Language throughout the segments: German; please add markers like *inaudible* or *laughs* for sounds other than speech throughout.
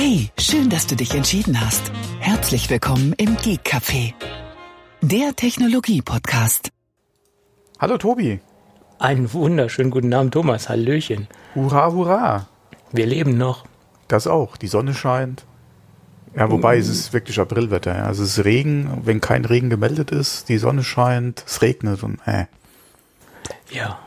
Hey, schön, dass du dich entschieden hast. Herzlich willkommen im Geek Café, der Technologie-Podcast. Hallo Tobi. Einen wunderschönen guten Abend, Thomas. Hallöchen. Hurra, hurra. Wir leben noch. Das auch. Die Sonne scheint. Ja, wobei es ist wirklich Aprilwetter. Ja. Also es ist Regen, wenn kein Regen gemeldet ist, die Sonne scheint, es regnet und äh. Ja.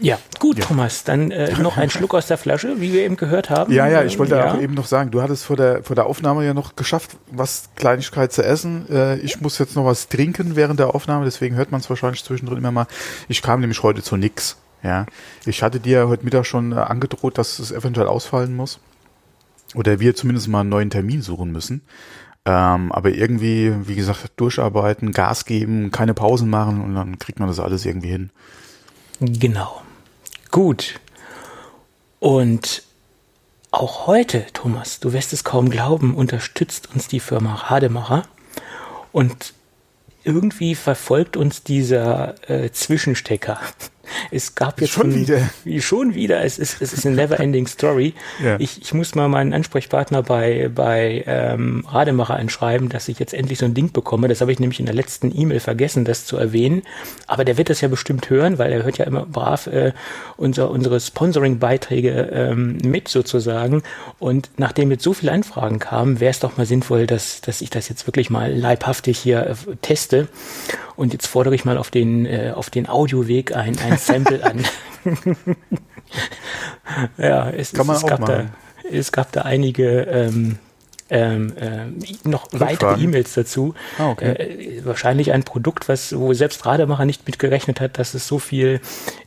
Ja, gut, ja. Thomas, dann äh, *laughs* noch ein Schluck aus der Flasche, wie wir eben gehört haben. Ja, ja, ich wollte ja. auch eben noch sagen, du hattest vor der, vor der Aufnahme ja noch geschafft, was Kleinigkeit zu essen. Äh, ich muss jetzt noch was trinken während der Aufnahme, deswegen hört man es wahrscheinlich zwischendrin immer mal. Ich kam nämlich heute zu nix. Ja, ich hatte dir heute Mittag schon äh, angedroht, dass es eventuell ausfallen muss. Oder wir zumindest mal einen neuen Termin suchen müssen. Ähm, aber irgendwie, wie gesagt, durcharbeiten, Gas geben, keine Pausen machen und dann kriegt man das alles irgendwie hin. Genau. Gut. Und auch heute, Thomas, du wirst es kaum glauben, unterstützt uns die Firma Rademacher. Und irgendwie verfolgt uns dieser äh, Zwischenstecker. Es gab jetzt schon ein, wieder. Schon wieder. Es ist, es ist eine never-ending Story. Ja. Ich, ich muss mal meinen Ansprechpartner bei, bei ähm, Rademacher anschreiben, dass ich jetzt endlich so ein Ding bekomme. Das habe ich nämlich in der letzten E-Mail vergessen, das zu erwähnen. Aber der wird das ja bestimmt hören, weil er hört ja immer brav äh, unser, unsere Sponsoring-Beiträge ähm, mit sozusagen. Und nachdem jetzt so viele Anfragen kamen, wäre es doch mal sinnvoll, dass, dass ich das jetzt wirklich mal leibhaftig hier äh, teste. Und jetzt fordere ich mal auf den, äh, auf den Audioweg ein, ein Sample an. *laughs* ja, es, Kann man es, auch gab machen. da, es gab da einige ähm, ähm, äh, noch weitere E-Mails dazu. Ah, okay. äh, wahrscheinlich ein Produkt, was, wo selbst Rademacher nicht mitgerechnet hat, dass es so viel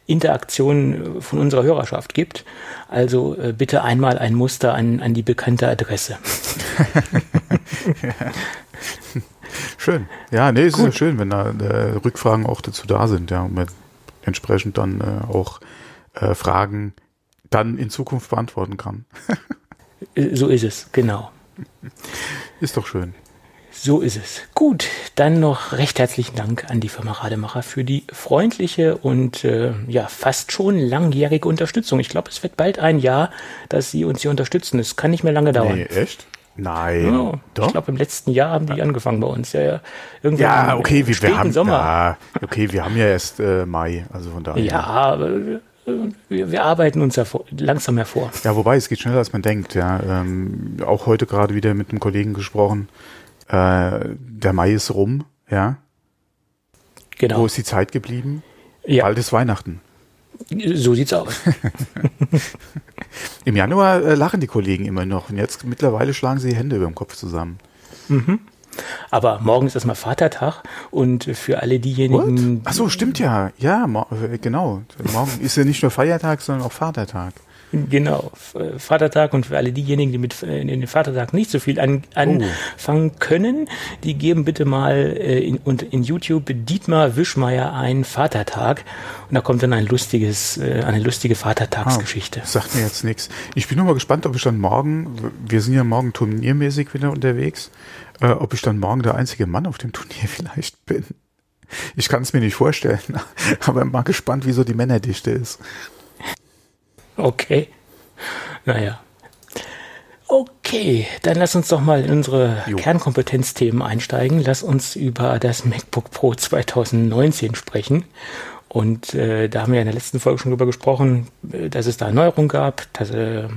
Interaktion von unserer Hörerschaft gibt. Also äh, bitte einmal ein Muster an, an die bekannte Adresse. *laughs* *laughs* Schön. Ja, nee, es Gut. ist ja schön, wenn da äh, Rückfragen auch dazu da sind, ja, und man entsprechend dann äh, auch äh, Fragen dann in Zukunft beantworten kann. so ist es, genau. Ist doch schön. So ist es. Gut, dann noch recht herzlichen Dank an die Firma Rademacher für die freundliche und äh, ja fast schon langjährige Unterstützung. Ich glaube, es wird bald ein Jahr, dass sie uns hier unterstützen. Es kann nicht mehr lange dauern. Nee, echt? Nein. Ja, Doch? Ich glaube, im letzten Jahr haben die angefangen bei uns. Ja, ja. Irgendwie ja, okay, wir, wir haben Sommer. Ja, okay, wir haben ja erst äh, Mai, also von daher. Ja, wir, wir arbeiten uns ja vor, langsam hervor. Ja, wobei es geht schneller als man denkt. Ja, ähm, auch heute gerade wieder mit einem Kollegen gesprochen. Äh, der Mai ist rum, ja. Genau. Wo ist die Zeit geblieben? Ja. Bald ist Weihnachten. So sieht's aus. *laughs* Im Januar äh, lachen die Kollegen immer noch und jetzt mittlerweile schlagen sie die Hände über dem Kopf zusammen. Mhm. Aber morgen ist erstmal Vatertag und für alle diejenigen. What? Ach so, stimmt ja. Ja, äh, genau. Morgen ist ja nicht nur Feiertag, sondern auch Vatertag. Genau, Vatertag und für alle diejenigen, die mit in den Vatertag nicht so viel an, anfangen oh. können, die geben bitte mal äh, in, und in YouTube Dietmar Wischmeier ein Vatertag und da kommt dann ein lustiges, äh, eine lustige Vatertagsgeschichte. Ah, sagt mir jetzt nichts. Ich bin nur mal gespannt, ob ich dann morgen, wir sind ja morgen turniermäßig wieder unterwegs, äh, ob ich dann morgen der einzige Mann auf dem Turnier *laughs* vielleicht bin. Ich kann es mir nicht vorstellen, *laughs* aber mal gespannt, wie so die Männerdichte ist. Okay. Naja. Okay, dann lass uns doch mal in unsere jo. Kernkompetenzthemen einsteigen. Lass uns über das MacBook Pro 2019 sprechen. Und äh, da haben wir in der letzten Folge schon drüber gesprochen, äh, dass es da Neuerungen gab, dass, äh,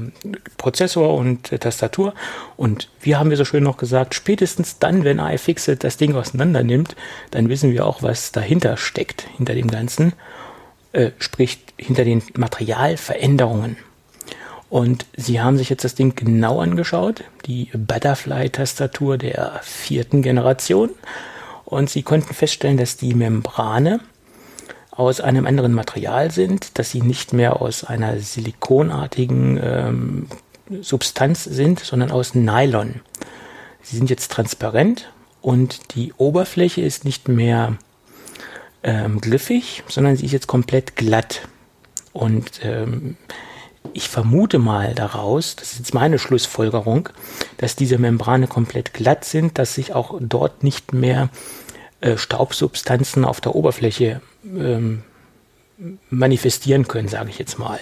Prozessor und äh, Tastatur. Und wir haben wir so schön noch gesagt, spätestens dann, wenn iFixit das Ding auseinander nimmt, dann wissen wir auch, was dahinter steckt, hinter dem Ganzen äh, spricht hinter den Materialveränderungen. Und sie haben sich jetzt das Ding genau angeschaut, die Butterfly-Tastatur der vierten Generation. Und sie konnten feststellen, dass die Membrane aus einem anderen Material sind, dass sie nicht mehr aus einer silikonartigen ähm, Substanz sind, sondern aus Nylon. Sie sind jetzt transparent und die Oberfläche ist nicht mehr ähm, gliffig, sondern sie ist jetzt komplett glatt. Und ähm, ich vermute mal daraus, das ist jetzt meine Schlussfolgerung, dass diese Membrane komplett glatt sind, dass sich auch dort nicht mehr äh, Staubsubstanzen auf der Oberfläche ähm, manifestieren können, sage ich jetzt mal.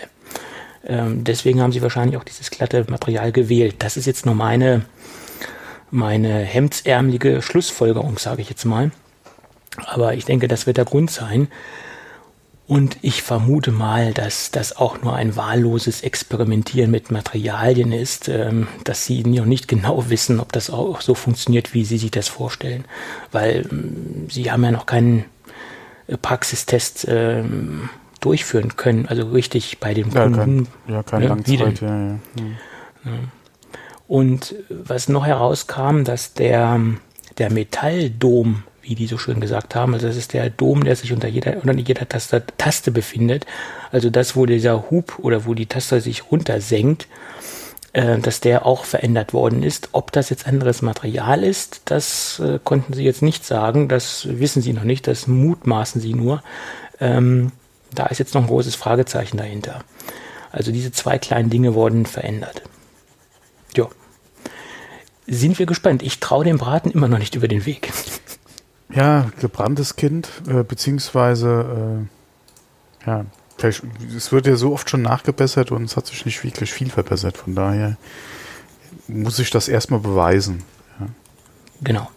Ähm, deswegen haben sie wahrscheinlich auch dieses glatte Material gewählt. Das ist jetzt nur meine, meine hemdsärmelige Schlussfolgerung, sage ich jetzt mal. Aber ich denke, das wird der Grund sein. Und ich vermute mal, dass das auch nur ein wahlloses Experimentieren mit Materialien ist, ähm, dass sie noch nicht genau *laughs* wissen, ob das auch so funktioniert, wie sie sich das vorstellen. Weil ähm, sie haben ja noch keinen äh, Praxistest ähm, durchführen können, also richtig bei den ja, Kunden. Kein, ja, kein ne, Langzeit, ja, ja. ja. Und was noch herauskam, dass der, der Metalldom wie die so schön gesagt haben. Also das ist der Dom, der sich unter jeder, unter jeder Taste, Taste befindet. Also das, wo dieser Hub oder wo die Taste sich runtersenkt, äh, dass der auch verändert worden ist. Ob das jetzt anderes Material ist, das äh, konnten sie jetzt nicht sagen. Das wissen sie noch nicht. Das mutmaßen sie nur. Ähm, da ist jetzt noch ein großes Fragezeichen dahinter. Also diese zwei kleinen Dinge wurden verändert. Ja. Sind wir gespannt. Ich traue dem Braten immer noch nicht über den Weg. Ja, gebranntes Kind, äh, beziehungsweise, äh, ja, es wird ja so oft schon nachgebessert und es hat sich nicht wirklich viel verbessert. Von daher muss ich das erstmal beweisen. Ja. Genau.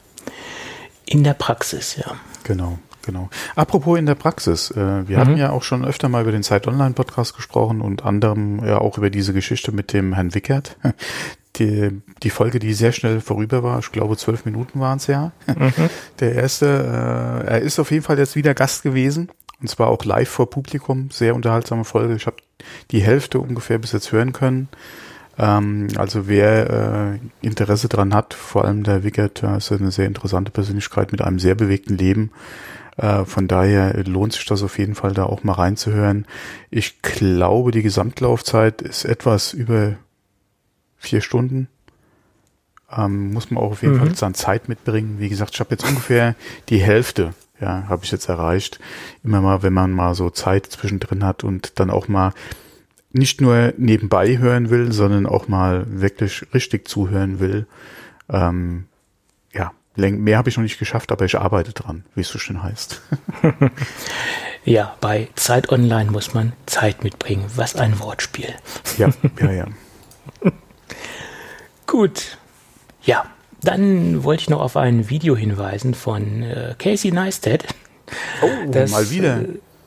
In der Praxis, ja. Genau, genau. Apropos in der Praxis, äh, wir mhm. hatten ja auch schon öfter mal über den Zeit Online Podcast gesprochen und anderem ja auch über diese Geschichte mit dem Herrn Wickert, die, die Folge, die sehr schnell vorüber war, ich glaube zwölf Minuten waren es ja. Mhm. *laughs* Der erste, äh, er ist auf jeden Fall jetzt wieder Gast gewesen. Und zwar auch live vor Publikum. Sehr unterhaltsame Folge. Ich habe die Hälfte ungefähr bis jetzt hören können. Ähm, also wer äh, Interesse dran hat, vor allem der Wickert, äh, ist eine sehr interessante Persönlichkeit mit einem sehr bewegten Leben. Äh, von daher lohnt sich das auf jeden Fall, da auch mal reinzuhören. Ich glaube, die Gesamtlaufzeit ist etwas über vier Stunden. Ähm, muss man auch auf jeden mhm. Fall dann Zeit mitbringen. Wie gesagt, ich habe jetzt ungefähr die Hälfte, ja, habe ich jetzt erreicht. Immer mal, wenn man mal so Zeit zwischendrin hat und dann auch mal nicht nur nebenbei hören will, sondern auch mal wirklich richtig zuhören will. Ähm, ja, mehr habe ich noch nicht geschafft, aber ich arbeite dran, wie es so schön heißt. *laughs* ja, bei Zeit Online muss man Zeit mitbringen. Was ein Wortspiel. Ja, ja, ja. Gut. Ja, dann wollte ich noch auf ein Video hinweisen von äh, Casey Neistat. Oh, das, mal wieder.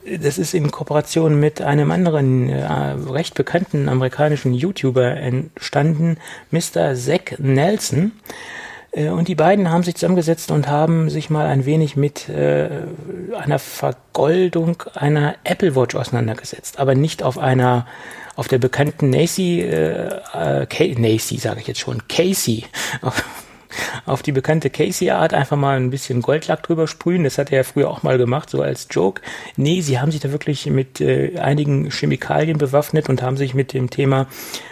Äh, das ist in Kooperation mit einem anderen äh, recht bekannten amerikanischen YouTuber entstanden, Mr. Zach Nelson. Äh, und die beiden haben sich zusammengesetzt und haben sich mal ein wenig mit äh, einer Vergoldung einer Apple Watch auseinandergesetzt, aber nicht auf einer auf der bekannten Nacy, äh, äh, Nacy sage ich jetzt schon, Casey, auf, *laughs* auf die bekannte Casey-Art einfach mal ein bisschen Goldlack drüber sprühen. Das hat er ja früher auch mal gemacht, so als Joke. Nee, sie haben sich da wirklich mit äh, einigen Chemikalien bewaffnet und haben sich mit dem Thema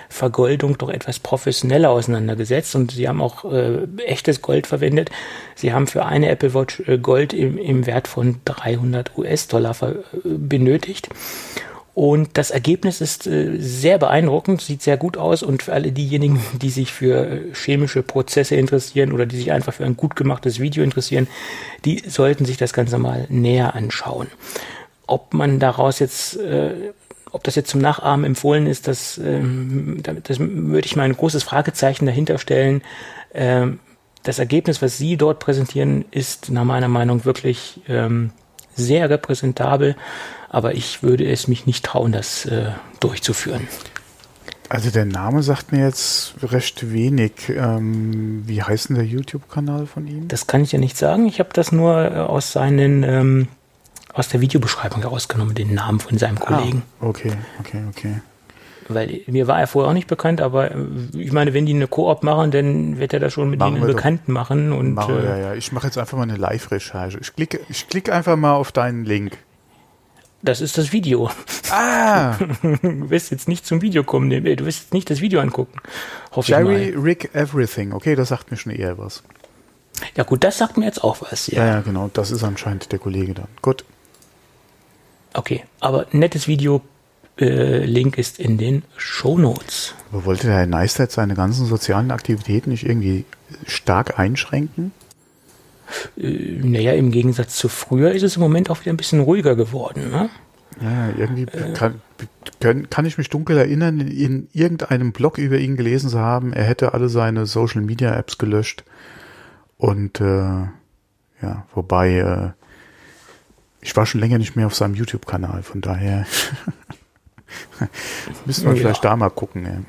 Vergoldung doch etwas professioneller auseinandergesetzt und sie haben auch äh, echtes Gold verwendet. Sie haben für eine Apple Watch äh, Gold im, im Wert von 300 US-Dollar äh, benötigt und das Ergebnis ist äh, sehr beeindruckend, sieht sehr gut aus und für alle diejenigen, *laughs* die sich für äh, chemische Prozesse interessieren oder die sich einfach für ein gut gemachtes Video interessieren, die sollten sich das Ganze mal näher anschauen. Ob man daraus jetzt, äh, ob das jetzt zum Nachahmen empfohlen ist, das, ähm, das würde ich mal ein großes Fragezeichen dahinter stellen. Ähm, das Ergebnis, was Sie dort präsentieren, ist nach meiner Meinung wirklich ähm, sehr repräsentabel aber ich würde es mich nicht trauen, das äh, durchzuführen. Also der Name sagt mir jetzt recht wenig. Ähm, wie heißt denn der YouTube-Kanal von ihm? Das kann ich ja nicht sagen. Ich habe das nur äh, aus seinen ähm, aus der Videobeschreibung herausgenommen, den Namen von seinem ah, Kollegen. Ah, okay, okay, okay. Weil mir war er vorher auch nicht bekannt, aber äh, ich meine, wenn die eine Koop machen, dann wird er das schon mit machen ihnen bekannt machen. Und, machen äh, ja, ja. Ich mache jetzt einfach mal eine Live-Recherche. Ich klicke, ich klicke einfach mal auf deinen Link. Das ist das Video. Ah! *laughs* Du wirst jetzt nicht zum Video kommen, du wirst jetzt nicht das Video angucken. Hoffe Jerry Rick Everything. Okay, das sagt mir schon eher was. Ja gut, das sagt mir jetzt auch was. Ja, ja, ja genau. Das ist anscheinend der Kollege dann. Gut. Okay, aber nettes Video. Äh, Link ist in den Show Notes. Aber wollte der Herr Neistat seine ganzen sozialen Aktivitäten nicht irgendwie stark einschränken? Äh, naja, im Gegensatz zu früher ist es im Moment auch wieder ein bisschen ruhiger geworden. Ne? Ja, irgendwie kann, kann, kann ich mich dunkel erinnern, in irgendeinem Blog über ihn gelesen zu haben, er hätte alle seine Social Media Apps gelöscht. Und äh, ja, wobei äh, ich war schon länger nicht mehr auf seinem YouTube-Kanal, von daher *laughs* müssen wir ja. vielleicht da mal gucken.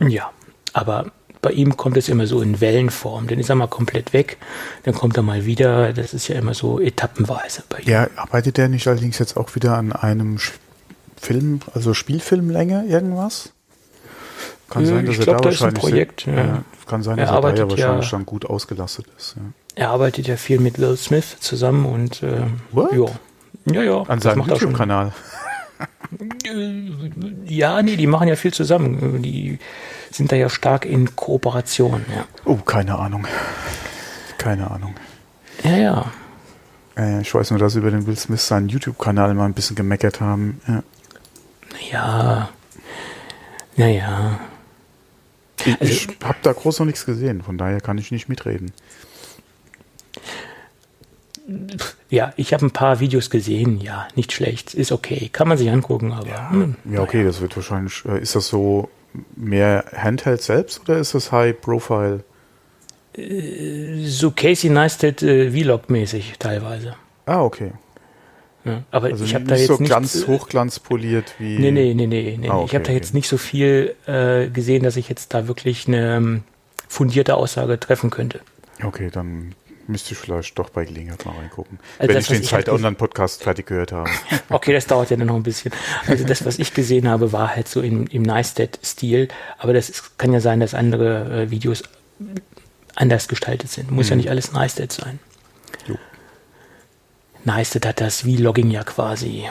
Ja. ja, aber bei ihm kommt es immer so in Wellenform. Dann ist er mal komplett weg, dann kommt er mal wieder. Das ist ja immer so etappenweise bei ihm. Ja, arbeitet der nicht allerdings jetzt auch wieder an einem Film, also Spielfilmlänge irgendwas? Kann sein, dass ich er glaub, da, da wahrscheinlich ist ein Projekt, ja. Ja, kann sein, dass er, er ja wahrscheinlich schon gut ausgelastet ist. Ja. Er arbeitet ja viel mit Will Smith zusammen und äh, ja. Ja, ja. An seinem YouTube-Kanal. *laughs* ja, nee, die machen ja viel zusammen. Die sind da ja stark in Kooperation. Ja. Oh, keine Ahnung. Keine Ahnung. Ja, ja. Äh, ich weiß nur, dass sie über den Will Smith seinen YouTube-Kanal mal ein bisschen gemeckert haben. Ja. Naja. Naja. Ich, also, ich habe da groß noch nichts gesehen, von daher kann ich nicht mitreden. Ja, ich habe ein paar Videos gesehen, ja, nicht schlecht, ist okay, kann man sich angucken, aber. Ja, hm, ja okay, ja. das wird wahrscheinlich, äh, ist das so mehr Handheld selbst oder ist das High Profile? Äh, so Casey Neistat äh, Vlog-mäßig teilweise. Ah, okay. Ja, aber also ich habe da jetzt so nicht ganz hochglanzpoliert wie. Nee, nee, nee, nee, nee. Ah, okay, ich habe da jetzt nicht so viel äh, gesehen, dass ich jetzt da wirklich eine ähm, fundierte Aussage treffen könnte. Okay, dann müsste ich vielleicht doch bei Gelegenheit mal reingucken. Also wenn das, ich den Zeit halt Online Podcast fertig gehört habe. *laughs* okay, das dauert ja dann noch ein bisschen. Also das, was ich gesehen habe, war halt so im, im Neistat-Stil. Aber das ist, kann ja sein, dass andere äh, Videos anders gestaltet sind. Muss hm. ja mhm. nicht alles Neistat sein. Neistat hat das V-Logging ja quasi,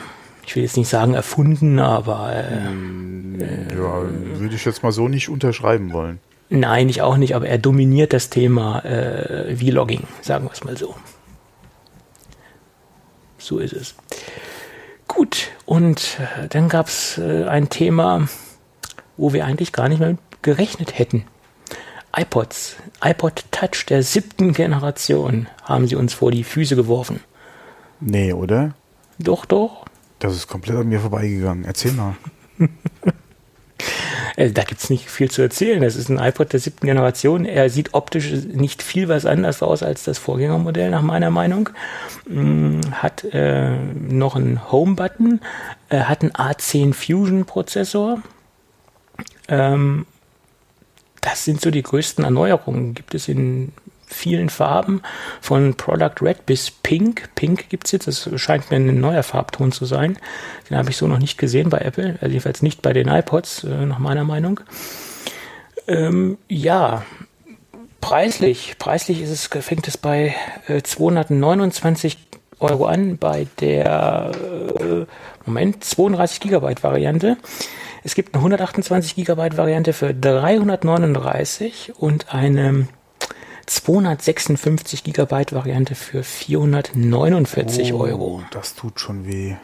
ich will jetzt nicht sagen erfunden, aber. Äh, hm, ja, würde ich jetzt mal so nicht unterschreiben wollen. Nein, ich auch nicht, aber er dominiert das Thema äh, V-Logging, sagen wir es mal so. So ist es. Gut, und äh, dann gab es äh, ein Thema, wo wir eigentlich gar nicht mehr gerechnet hätten. iPods, iPod Touch der siebten Generation haben sie uns vor die Füße geworfen. Nee, oder? Doch, doch. Das ist komplett an mir vorbeigegangen. Erzähl mal. *laughs* Äh, da gibt es nicht viel zu erzählen. Das ist ein iPod der siebten Generation. Er sieht optisch nicht viel was anders aus als das Vorgängermodell, nach meiner Meinung. Mm, hat äh, noch einen Home-Button, äh, hat einen A10 Fusion-Prozessor. Ähm, das sind so die größten Erneuerungen. Gibt es in vielen Farben, von Product Red bis Pink. Pink gibt es jetzt, das scheint mir ein neuer Farbton zu sein. Den habe ich so noch nicht gesehen bei Apple, also jedenfalls nicht bei den iPods, äh, nach meiner Meinung. Ähm, ja, preislich, preislich ist es, fängt es bei äh, 229 Euro an, bei der, äh, Moment, 32 Gigabyte Variante. Es gibt eine 128 Gigabyte Variante für 339 und eine 256 Gigabyte Variante für 449 oh, Euro. Das tut schon weh.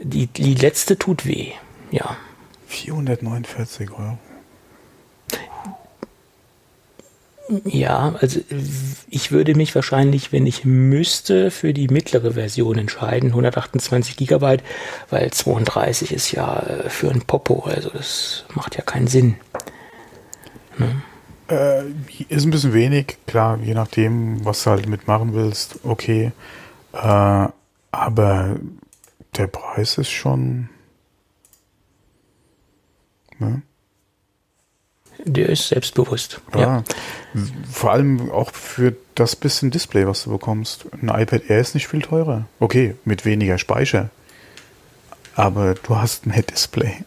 Die, die letzte tut weh, ja. 449 Euro. Ja, also ich würde mich wahrscheinlich, wenn ich müsste, für die mittlere Version entscheiden, 128 Gigabyte, weil 32 ist ja äh, für ein Popo, also das macht ja keinen Sinn. Ne? Äh, ist ein bisschen wenig, klar, je nachdem, was du halt mitmachen willst, okay. Äh, aber der Preis ist schon. Ne? Der ist selbstbewusst. Ja. ja. Vor allem auch für das bisschen Display, was du bekommst. Ein iPad Air ist nicht viel teurer. Okay, mit weniger Speicher. Aber du hast ein Head-Display.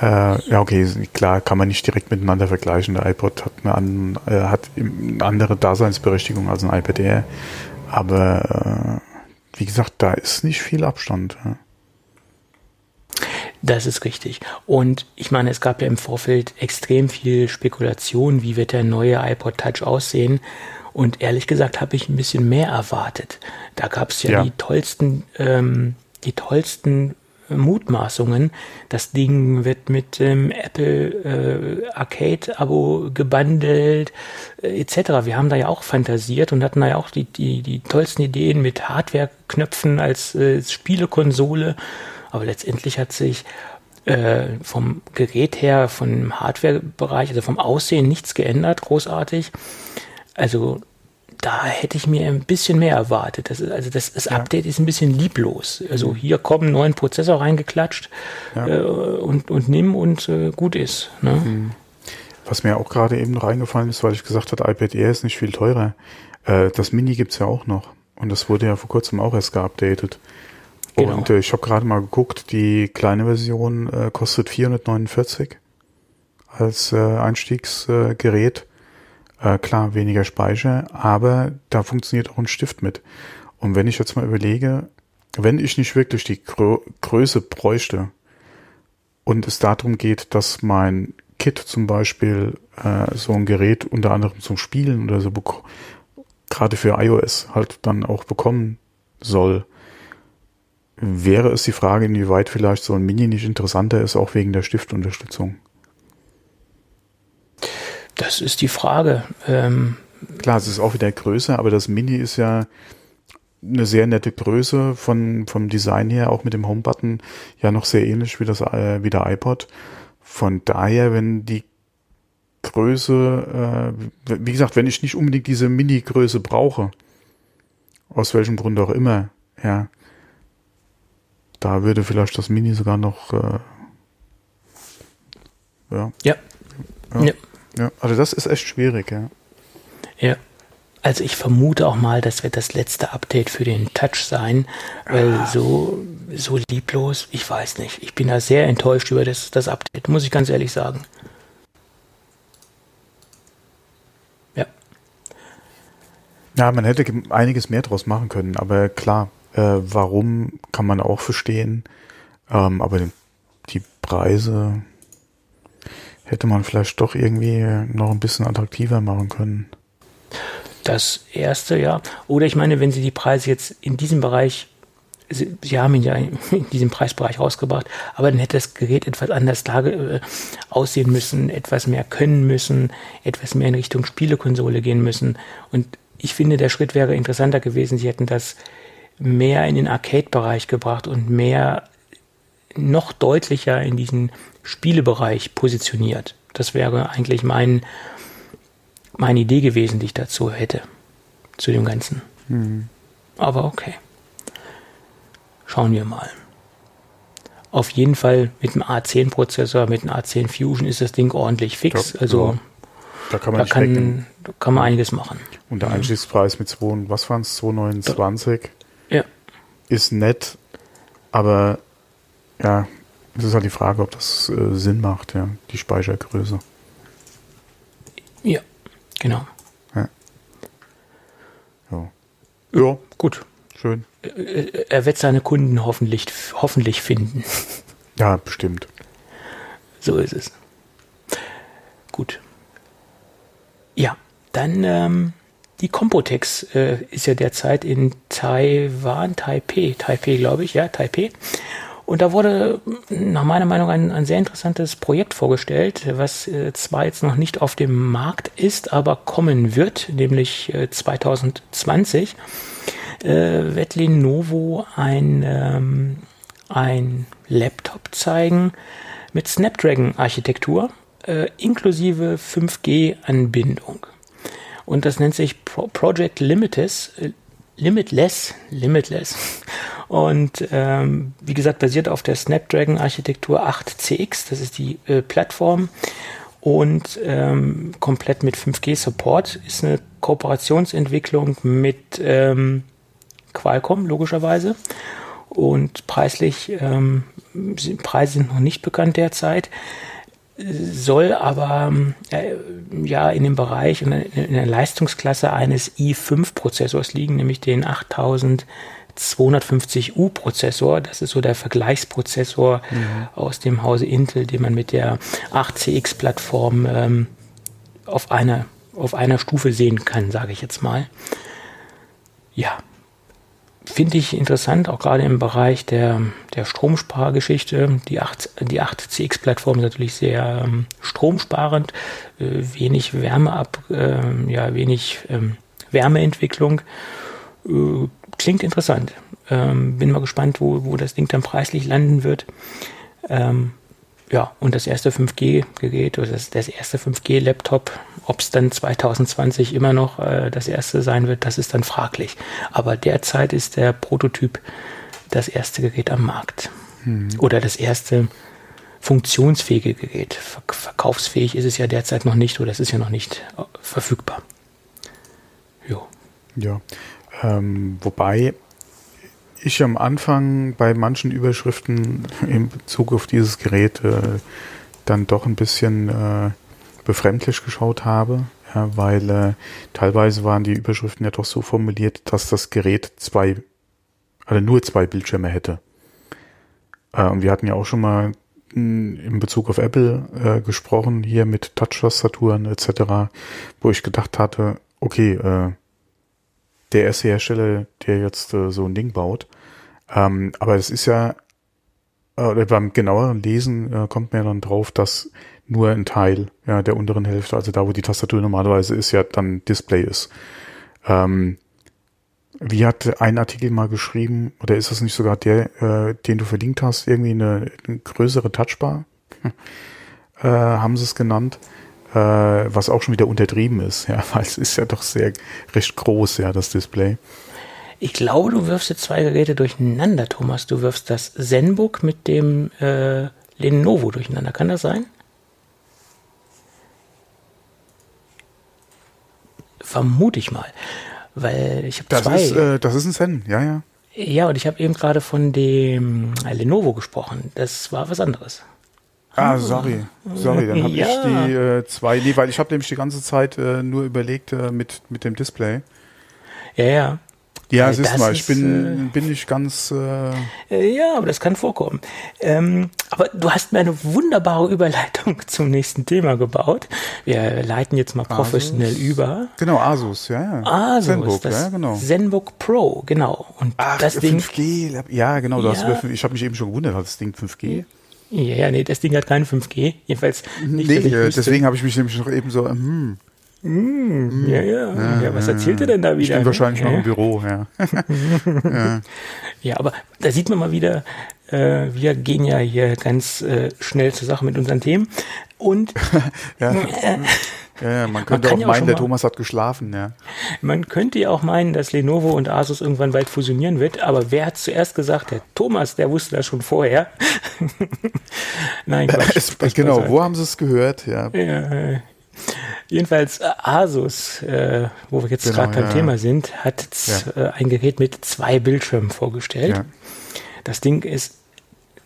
Äh, ja, okay, klar, kann man nicht direkt miteinander vergleichen. Der iPod hat eine, an, äh, hat eine andere Daseinsberechtigung als ein iPad Air. Aber äh, wie gesagt, da ist nicht viel Abstand. Ja. Das ist richtig. Und ich meine, es gab ja im Vorfeld extrem viel Spekulation, wie wird der neue iPod Touch aussehen. Und ehrlich gesagt habe ich ein bisschen mehr erwartet. Da gab es ja, ja, die tollsten, ähm, die tollsten Mutmaßungen. Das Ding wird mit dem Apple äh, Arcade-Abo gebundelt, äh, etc. Wir haben da ja auch fantasiert und hatten da ja auch die, die, die tollsten Ideen mit Hardware-Knöpfen als äh, Spielekonsole. Aber letztendlich hat sich äh, vom Gerät her, vom Hardware-Bereich, also vom Aussehen nichts geändert, großartig. Also da hätte ich mir ein bisschen mehr erwartet. Das ist, also das, das ja. Update ist ein bisschen lieblos. Also mhm. hier kommen neuen Prozessor reingeklatscht ja. äh, und, und nimm und äh, gut ist. Ne? Mhm. Was mir auch gerade eben noch eingefallen ist, weil ich gesagt habe, iPad Air ist nicht viel teurer. Äh, das Mini gibt's ja auch noch. Und das wurde ja vor kurzem auch erst geupdatet. Genau. Und äh, ich habe gerade mal geguckt, die kleine Version äh, kostet 449 als äh, Einstiegsgerät. Äh, klar, weniger Speicher, aber da funktioniert auch ein Stift mit. Und wenn ich jetzt mal überlege, wenn ich nicht wirklich die Grö Größe bräuchte und es darum geht, dass mein Kit zum Beispiel äh, so ein Gerät unter anderem zum Spielen oder so gerade für iOS halt dann auch bekommen soll, wäre es die Frage, inwieweit vielleicht so ein Mini nicht interessanter ist, auch wegen der Stiftunterstützung. Das ist die Frage. Ähm Klar, es ist auch wieder größer, aber das Mini ist ja eine sehr nette Größe von, vom Design her, auch mit dem Home-Button, ja noch sehr ähnlich wie, das, äh, wie der iPod. Von daher, wenn die Größe, äh, wie gesagt, wenn ich nicht unbedingt diese Mini-Größe brauche, aus welchem Grund auch immer, ja, da würde vielleicht das Mini sogar noch, äh, ja. Ja. ja. ja. Ja, also das ist echt schwierig, ja. Ja. Also ich vermute auch mal, das wird das letzte Update für den Touch sein, weil ah. so, so lieblos, ich weiß nicht. Ich bin da sehr enttäuscht über das, das Update, muss ich ganz ehrlich sagen. Ja. Ja, man hätte einiges mehr draus machen können, aber klar, äh, warum kann man auch verstehen. Ähm, aber die Preise, hätte man vielleicht doch irgendwie noch ein bisschen attraktiver machen können. Das erste, ja. Oder ich meine, wenn Sie die Preise jetzt in diesem Bereich, Sie, Sie haben ihn ja in diesem Preisbereich rausgebracht, aber dann hätte das Gerät etwas anders Lage, äh, aussehen müssen, etwas mehr können müssen, etwas mehr in Richtung Spielekonsole gehen müssen. Und ich finde, der Schritt wäre interessanter gewesen. Sie hätten das mehr in den Arcade-Bereich gebracht und mehr noch deutlicher in diesen Spielebereich positioniert. Das wäre eigentlich mein, meine Idee gewesen, die ich dazu hätte. Zu dem Ganzen. Mhm. Aber okay. Schauen wir mal. Auf jeden Fall mit dem A10-Prozessor, mit dem A10 Fusion ist das Ding ordentlich fix. Da, also ja. da kann man, da kann, da kann man einiges machen. Und der Einstiegspreis mit 2, was waren es, 2,29? Ja. Ist nett, aber ja, es ist halt die Frage, ob das äh, Sinn macht, ja, die Speichergröße. Ja, genau. Ja. Ja, ja gut, schön. Äh, äh, er wird seine Kunden hoffentlich, hoffentlich finden. *laughs* Ja, bestimmt. So ist es. Gut. Ja, dann ähm, die Compotex äh, ist ja derzeit in Taiwan, Taipei, Taipei glaube ich, ja, Taipei. Und da wurde nach meiner Meinung ein, ein sehr interessantes Projekt vorgestellt, was äh, zwar jetzt noch nicht auf dem Markt ist, aber kommen wird, nämlich äh, 2020 äh, wird Lenovo ein, ähm, ein Laptop zeigen mit Snapdragon-Architektur äh, inklusive 5G-Anbindung. Und das nennt sich Pro Project Limitless, äh, Limitless, Limitless. Und ähm, wie gesagt, basiert auf der Snapdragon-Architektur 8CX, das ist die äh, Plattform. Und ähm, komplett mit 5G-Support ist eine Kooperationsentwicklung mit ähm, Qualcomm, logischerweise. Und preislich, ähm, Preise sind noch nicht bekannt derzeit soll aber äh, ja in dem Bereich in der, in der Leistungsklasse eines i5-Prozessors liegen, nämlich den 8250U-Prozessor. Das ist so der Vergleichsprozessor mhm. aus dem Hause Intel, den man mit der 8CX-Plattform ähm, auf einer auf einer Stufe sehen kann, sage ich jetzt mal. Ja, finde ich interessant, auch gerade im Bereich der, der Stromspargeschichte. Die 8, die 8CX-Plattform ist natürlich sehr ähm, stromsparend, äh, wenig Wärme ab, äh, ja, wenig ähm, Wärmeentwicklung. Äh, klingt interessant. Ähm, bin mal gespannt, wo, wo das Ding dann preislich landen wird. Ähm, ja, und das erste 5G-Gerät oder das, das erste 5G-Laptop, ob es dann 2020 immer noch äh, das erste sein wird, das ist dann fraglich. Aber derzeit ist der Prototyp das erste Gerät am Markt. Mhm. Oder das erste funktionsfähige Gerät. Verkaufsfähig ist es ja derzeit noch nicht oder es ist ja noch nicht äh, verfügbar. Jo. Ja, ähm, wobei ich am Anfang bei manchen Überschriften in Bezug auf dieses Gerät äh, dann doch ein bisschen äh, befremdlich geschaut habe, ja, weil äh, teilweise waren die Überschriften ja doch so formuliert, dass das Gerät zwei, also nur zwei Bildschirme hätte. Äh, und wir hatten ja auch schon mal hm, in Bezug auf Apple äh, gesprochen, hier mit Touch-Tastaturen etc., wo ich gedacht hatte, okay, äh, der erste Hersteller, der jetzt äh, so ein Ding baut, ähm, aber es ist ja, äh, beim genaueren Lesen äh, kommt ja dann drauf, dass nur ein Teil ja, der unteren Hälfte, also da, wo die Tastatur normalerweise ist, ja dann Display ist. Ähm, wie hat ein Artikel mal geschrieben, oder ist das nicht sogar der, äh, den du verlinkt hast, irgendwie eine, eine größere Touchbar? *laughs* äh, haben sie es genannt, äh, was auch schon wieder untertrieben ist, ja, *laughs* weil es ist ja doch sehr recht groß, ja, das Display. Ich glaube, du wirfst jetzt zwei Geräte durcheinander, Thomas. Du wirfst das ZenBook mit dem äh, Lenovo durcheinander. Kann das sein? Vermute ich mal. Weil ich habe zwei. Ist, äh, das ist ein Zen, ja, ja. Ja, und ich habe eben gerade von dem äh, Lenovo gesprochen. Das war was anderes. Ah, sorry. Sorry, dann habe ja. ich die äh, zwei. Nee, weil ich habe nämlich die ganze Zeit äh, nur überlegt äh, mit, mit dem Display. Ja, ja. Ja, siehst ist mal, ich bin, äh, bin nicht ganz. Äh, äh ja, aber das kann vorkommen. Ähm, aber du hast mir eine wunderbare Überleitung *laughs* zum nächsten Thema gebaut. Wir leiten jetzt mal professionell Asus. über. Genau, Asus, ja. ja. Asus, Zenbook, das ja, genau. Zenbook Pro, genau. Und Ach, das 5G, Ding, ja, genau. Du ja. hast ich habe mich eben schon gewundert, hat das Ding 5G? Ja, ja, nee, das Ding hat kein 5G. Jedenfalls nicht. Nee, äh, deswegen habe ich mich nämlich noch eben so, hm, Mm, ja, ja, ja, ja. Was erzählt er denn da wieder? Ich bin wahrscheinlich noch im Büro, *laughs* ja. ja. aber da sieht man mal wieder, äh, wir gehen ja hier ganz äh, schnell zur Sache mit unseren Themen. Und *laughs* ja. Äh, ja, man könnte man auch meinen, auch der Thomas hat geschlafen, ja. Man könnte ja auch meinen, dass Lenovo und Asus irgendwann bald fusionieren wird, aber wer hat zuerst gesagt? Der Thomas, der wusste das schon vorher. *laughs* Nein, Quatsch, es, genau, wo haben sie es gehört? Ja. ja Jedenfalls äh, Asus, äh, wo wir jetzt genau, gerade beim ja, Thema sind, hat ja. äh, ein Gerät mit zwei Bildschirmen vorgestellt. Ja. Das Ding ist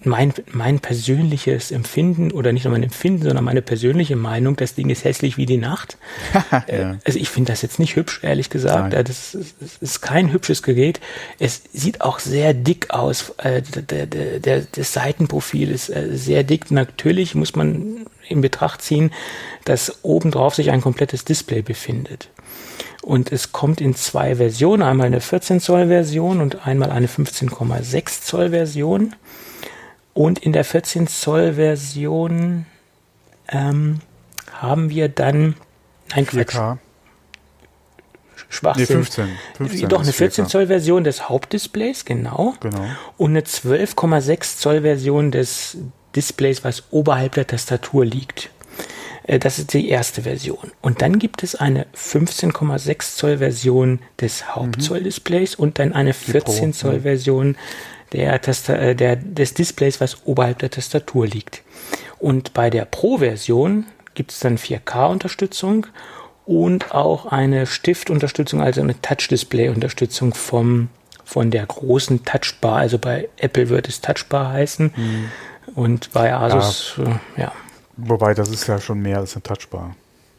mein, mein persönliches Empfinden oder nicht nur mein Empfinden, sondern meine persönliche Meinung, das Ding ist hässlich wie die Nacht. *laughs* ja. Äh, also ich finde das jetzt nicht hübsch, ehrlich gesagt. Nein. Das ist, das ist kein hübsches Gerät. Es sieht auch sehr dick aus. Äh, der, der, der, das Seitenprofil ist äh, sehr dick. Natürlich muss man in Betracht ziehen, dass obendrauf sich ein komplettes Display befindet. Und es kommt in zwei Versionen, einmal eine 14 Zoll Version und einmal eine 15,6 Zoll Version. Und in der 14 Zoll Version ähm, haben wir dann ein 4K. Schwachsinn. Nee, 15. 15 Doch, eine 14 Zoll Version des Hauptdisplays, genau. genau. Und eine 12,6 Zoll Version des Displays, was oberhalb der Tastatur liegt. Äh, das ist die erste Version. Und dann gibt es eine 15,6 Zoll Version des Hauptzoll-Displays und dann eine 14 Zoll Version der Tasta äh, der, des Displays, was oberhalb der Tastatur liegt. Und bei der Pro-Version gibt es dann 4K-Unterstützung und auch eine Stiftunterstützung, also eine Touch-Display-Unterstützung vom von der großen Touchbar. Also bei Apple wird es Touchbar heißen mhm. Und bei Asus, ja. Äh, ja. Wobei, das ist ja schon mehr als eine Touchbar.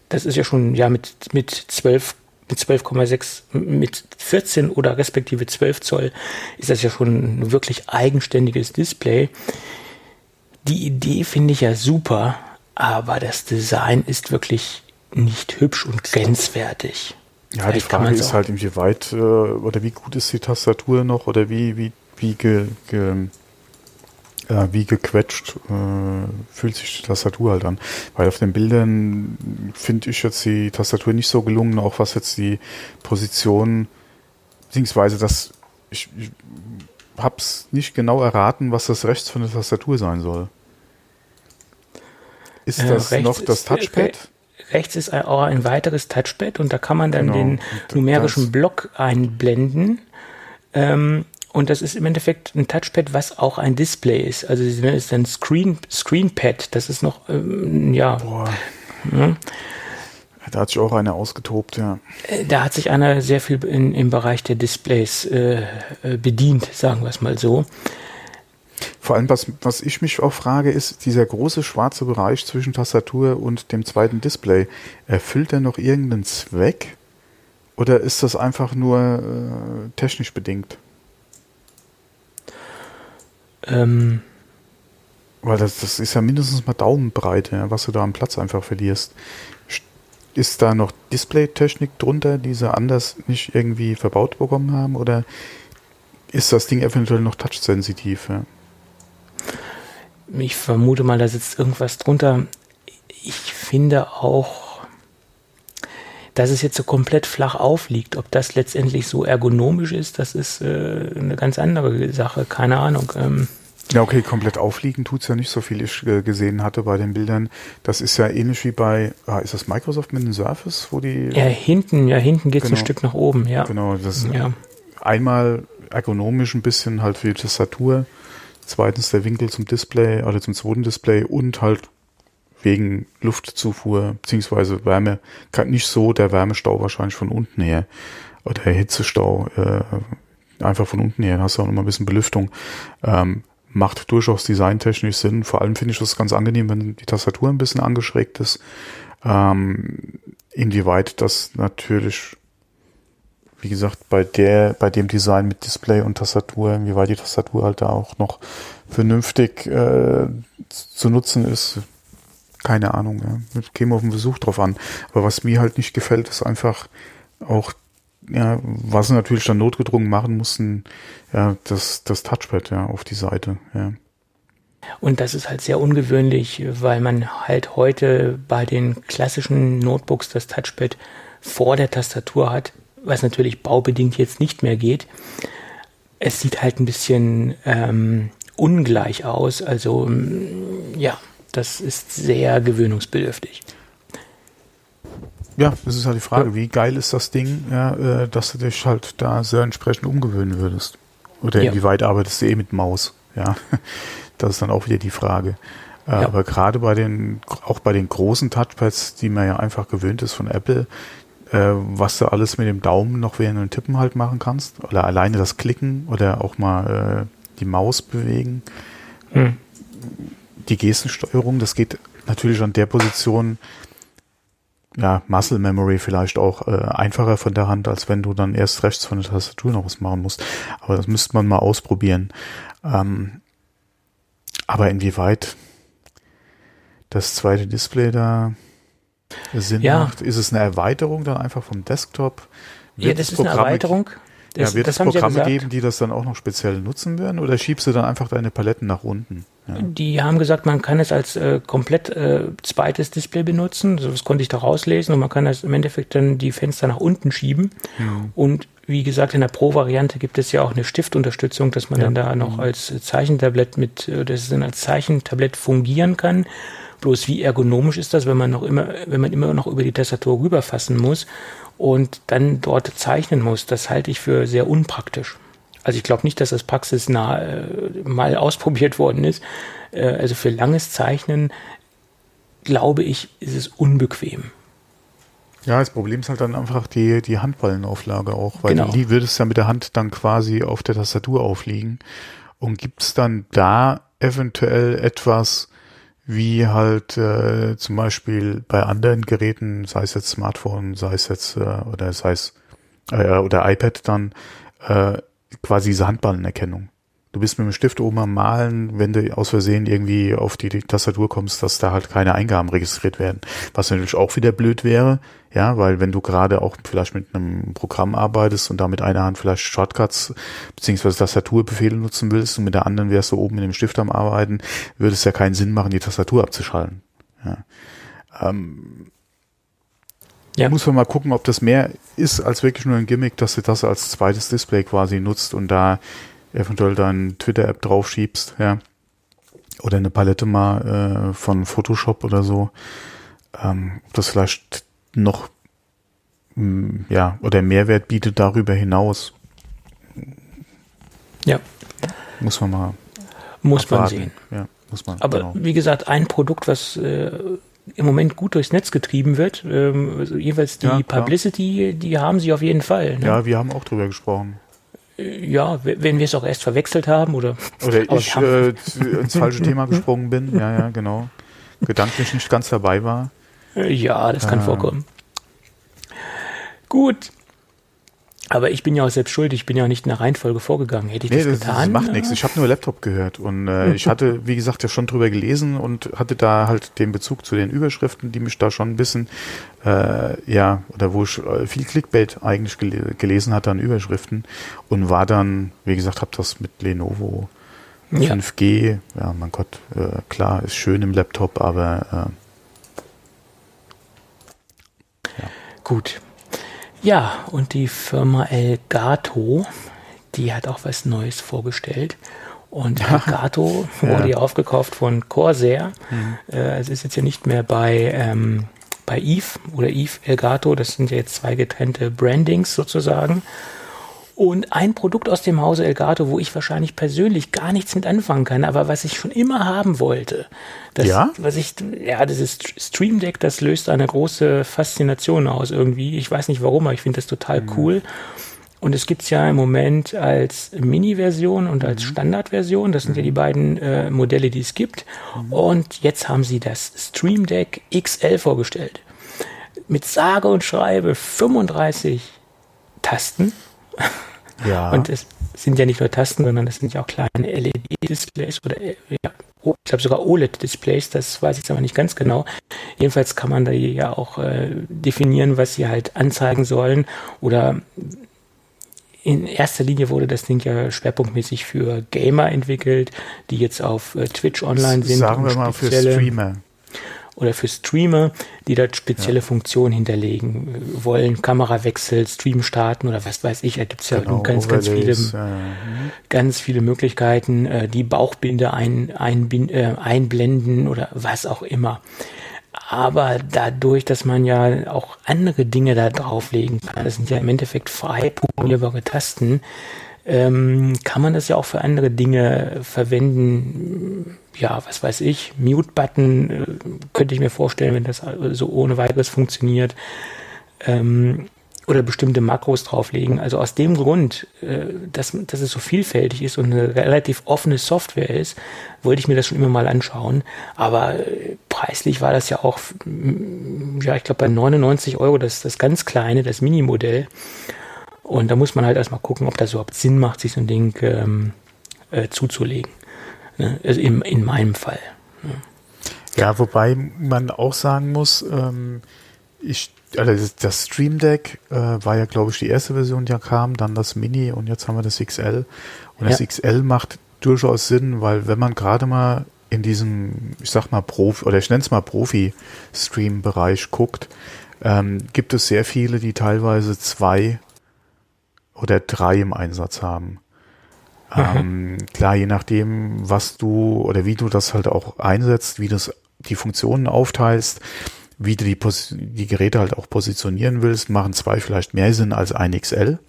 Das ist ja schon, ja, mit, mit 12 mit 12,6, mit 14 oder respektive 12 Zoll ist das ja schon ein wirklich eigenständiges Display. Die Idee finde ich ja super, aber das Design ist wirklich nicht hübsch und grenzwertig. Ja, Vielleicht die Frage ist halt, inwieweit äh, oder wie gut ist die Tastatur noch oder wie, wie, wie, ge, ge, äh, wie gequetscht äh, fühlt sich die Tastatur halt an. Weil auf den Bildern finde ich jetzt die Tastatur nicht so gelungen, auch was jetzt die Position, beziehungsweise das, ich, ich hab's nicht genau erraten, was das rechts von der Tastatur sein soll. Ist äh, das noch das Touchpad? rechts ist auch ein weiteres Touchpad und da kann man dann genau. den numerischen das. Block einblenden. Ähm, und das ist im Endeffekt ein Touchpad, was auch ein Display ist. Also das ist ein Screen, Screenpad. Das ist noch, ähm, ja. Boah. ja. Da hat sich auch einer ausgetobt, ja. Äh, da hat sich einer sehr viel in, im Bereich der Displays äh, äh bedient, sagen wir es mal so. Vor allem, was, was ich mich auch frage, ist dieser große schwarze Bereich zwischen Tastatur und dem zweiten Display. Erfüllt er noch irgendeinen Zweck? Oder ist das einfach nur äh, technisch bedingt? Ähm. Weil das, das ist ja mindestens mal Daumenbreite, was du da am Platz einfach verlierst. Ist da noch Displaytechnik drunter, die sie anders nicht irgendwie verbaut bekommen haben? Oder ist das Ding eventuell noch touchsensitiv? Ja? Ich vermute mal, da sitzt irgendwas drunter. Ich finde auch, dass es jetzt so komplett flach aufliegt. Ob das letztendlich so ergonomisch ist, das ist äh, eine ganz andere Sache. Keine Ahnung. Ähm, ja, okay, komplett aufliegen tut's ja nicht so viel, ich äh, gesehen hatte bei den Bildern. Das ist ja ähnlich wie bei, ah, ist das Microsoft mit dem Surface, wo die. Ja, hinten, ja, hinten geht's genau, ein Stück nach oben, ja. Genau, das ja. einmal ergonomisch ein bisschen halt für die Tastatur zweitens der Winkel zum Display, also zum zweiten Display und halt wegen Luftzufuhr beziehungsweise Wärme, nicht so der Wärmestau wahrscheinlich von unten her oder der Hitzestau äh, einfach von unten her, hast du auch noch mal ein bisschen Belüftung. Ähm, macht durchaus designtechnisch Sinn. Vor allem finde ich das ganz angenehm, wenn die Tastatur ein bisschen angeschrägt ist. Ähm, inwieweit das natürlich wie gesagt, bei der, bei dem Design mit Display und Tastatur, inwieweit die Tastatur halt da auch noch vernünftig äh, zu nutzen ist, keine Ahnung. Ja. Käme auf den Besuch drauf an. Aber was mir halt nicht gefällt, ist einfach auch, ja, was sie natürlich dann notgedrungen machen mussten, ja, das, das Touchpad, ja, auf die Seite, ja. Und das ist halt sehr ungewöhnlich, weil man halt heute bei den klassischen Notebooks das Touchpad vor der Tastatur hat was natürlich baubedingt jetzt nicht mehr geht. Es sieht halt ein bisschen ähm, ungleich aus. Also mm, ja, das ist sehr gewöhnungsbedürftig. Ja, das ist halt die Frage, wie geil ist das Ding, ja, äh, dass du dich halt da sehr entsprechend umgewöhnen würdest. Oder ja. inwieweit arbeitest du eh mit Maus? Ja, *laughs* das ist dann auch wieder die Frage. Äh, ja. Aber gerade bei den, auch bei den großen Touchpads, die man ja einfach gewöhnt ist von Apple, äh, was du alles mit dem Daumen noch während dem Tippen halt machen kannst. Oder alleine das Klicken oder auch mal äh, die Maus bewegen. Hm. Die Gestensteuerung, das geht natürlich an der Position, ja, Muscle Memory vielleicht auch äh, einfacher von der Hand, als wenn du dann erst rechts von der Tastatur noch was machen musst. Aber das müsste man mal ausprobieren. Ähm, aber inwieweit das zweite Display da Sinn ja. macht. Ist es eine Erweiterung dann einfach vom Desktop? Wird ja, das ist eine Erweiterung. Das, ja, wird es Programme ja geben, die das dann auch noch speziell nutzen werden oder schiebst du dann einfach deine Paletten nach unten? Ja. Die haben gesagt, man kann es als äh, komplett äh, zweites Display benutzen. So, das konnte ich da rauslesen und man kann das im Endeffekt dann die Fenster nach unten schieben. Mhm. Und wie gesagt, in der Pro-Variante gibt es ja auch eine Stiftunterstützung, dass man ja. dann da noch mhm. als Zeichentablett mit, äh, das dann als Zeichentablett fungieren kann. Bloß wie ergonomisch ist das, wenn man noch immer, wenn man immer noch über die Tastatur rüberfassen muss und dann dort zeichnen muss? Das halte ich für sehr unpraktisch. Also ich glaube nicht, dass das praxisnah äh, mal *laughs* ausprobiert worden ist. Äh, also für langes Zeichnen glaube ich, ist es unbequem. Ja, das Problem ist halt dann einfach die, die Handballenauflage auch, weil genau. die würdest ja mit der Hand dann quasi auf der Tastatur aufliegen. Und gibt es dann da eventuell etwas, wie halt äh, zum Beispiel bei anderen Geräten, sei es jetzt Smartphone, sei es jetzt äh, oder sei es äh, oder iPad dann äh, quasi diese Handballenerkennung. Du bist mit dem Stift oben am Malen, wenn du aus Versehen irgendwie auf die, die, Tastatur kommst, dass da halt keine Eingaben registriert werden. Was natürlich auch wieder blöd wäre, ja, weil wenn du gerade auch vielleicht mit einem Programm arbeitest und da mit einer Hand vielleicht Shortcuts beziehungsweise Tastaturbefehle nutzen willst und mit der anderen wärst du oben in dem Stift am Arbeiten, würde es ja keinen Sinn machen, die Tastatur abzuschalten. Ja. Ähm, ja. Muss man mal gucken, ob das mehr ist als wirklich nur ein Gimmick, dass du das als zweites Display quasi nutzt und da eventuell deine Twitter-App draufschiebst, ja. Oder eine Palette mal äh, von Photoshop oder so. Ähm, das vielleicht noch mm, ja, oder Mehrwert bietet darüber hinaus. Ja. Muss man mal. Muss abwarten. man sehen. Ja, muss man. Aber genau. wie gesagt, ein Produkt, was äh, im Moment gut durchs Netz getrieben wird, ähm, also jeweils die ja, Publicity, die haben sie auf jeden Fall. Ne? Ja, wir haben auch drüber gesprochen. Ja, wenn wir es auch erst verwechselt haben oder. Oder ich äh, ins falsche Thema gesprungen bin. Ja, ja, genau. Gedanklich nicht ganz dabei war. Ja, das kann äh. vorkommen. Gut. Aber ich bin ja auch selbst schuld, ich bin ja auch nicht in der Reihenfolge vorgegangen. Hätte ich nee, das, das getan? Das macht ja. nichts. Ich habe nur Laptop gehört und äh, *laughs* ich hatte, wie gesagt, ja schon drüber gelesen und hatte da halt den Bezug zu den Überschriften, die mich da schon ein bisschen, äh, ja, oder wo ich äh, viel Clickbait eigentlich gel gelesen hatte an Überschriften und war dann, wie gesagt, habe das mit Lenovo ja. 5G, ja, mein Gott, äh, klar, ist schön im Laptop, aber äh, ja. Gut, ja, und die Firma Elgato, die hat auch was Neues vorgestellt. Und Elgato *laughs* wurde ja aufgekauft von Corsair. Mhm. Äh, es ist jetzt ja nicht mehr bei, ähm, bei Eve oder Eve Elgato. Das sind ja jetzt zwei getrennte Brandings sozusagen. Und ein Produkt aus dem Hause Elgato, wo ich wahrscheinlich persönlich gar nichts mit anfangen kann, aber was ich schon immer haben wollte. Das, ja? Was ich, ja, das ist Stream Deck, das löst eine große Faszination aus irgendwie. Ich weiß nicht warum, aber ich finde das total mhm. cool. Und es gibt's ja im Moment als Mini-Version und als mhm. Standard-Version. Das sind ja die mhm. beiden äh, Modelle, die es gibt. Mhm. Und jetzt haben sie das Stream Deck XL vorgestellt. Mit sage und schreibe 35 Tasten. *laughs* Ja. Und es sind ja nicht nur Tasten, sondern es sind ja auch kleine LED-Displays oder ja, ich glaube sogar OLED-Displays, das weiß ich jetzt aber nicht ganz genau. Jedenfalls kann man da ja auch äh, definieren, was sie halt anzeigen sollen oder in erster Linie wurde das Ding ja schwerpunktmäßig für Gamer entwickelt, die jetzt auf äh, Twitch online sind. Sagen wir mal für Streamer oder für Streamer, die dort spezielle ja. Funktionen hinterlegen wollen, Kamerawechsel, Stream starten oder was weiß ich. Da gibt es ja genau, ganz, ganz viele, ja. ganz viele Möglichkeiten, äh, die Bauchbinde ein, ein, äh, einblenden oder was auch immer. Aber dadurch, dass man ja auch andere Dinge da drauflegen kann, das sind ja im Endeffekt frei programmierbare Tasten, ähm, kann man das ja auch für andere Dinge verwenden. Ja, was weiß ich, Mute-Button äh, könnte ich mir vorstellen, wenn das so ohne weiteres funktioniert. Ähm, oder bestimmte Makros drauflegen. Also aus dem Grund, äh, dass, dass es so vielfältig ist und eine relativ offene Software ist, wollte ich mir das schon immer mal anschauen. Aber äh, preislich war das ja auch, ja, ich glaube bei 99 Euro das, das ganz kleine, das Minimodell. Und da muss man halt erstmal gucken, ob das überhaupt Sinn macht, sich so ein Ding ähm, äh, zuzulegen. Ne? Also in, in meinem Fall. Ne? Ja, wobei man auch sagen muss, ähm, ich, also das Stream Deck äh, war ja, glaube ich, die erste Version, die ja kam, dann das Mini und jetzt haben wir das XL. Und das XL macht durchaus Sinn, weil wenn man gerade mal in diesem, ich sag mal, Profi, oder ich nenne es mal Profi-Stream-Bereich guckt, ähm, gibt es sehr viele, die teilweise zwei oder drei im Einsatz haben. Ähm, *laughs* klar, je nachdem, was du oder wie du das halt auch einsetzt, wie du die Funktionen aufteilst, wie du die, Pos die Geräte halt auch positionieren willst, machen zwei vielleicht mehr Sinn als ein XL.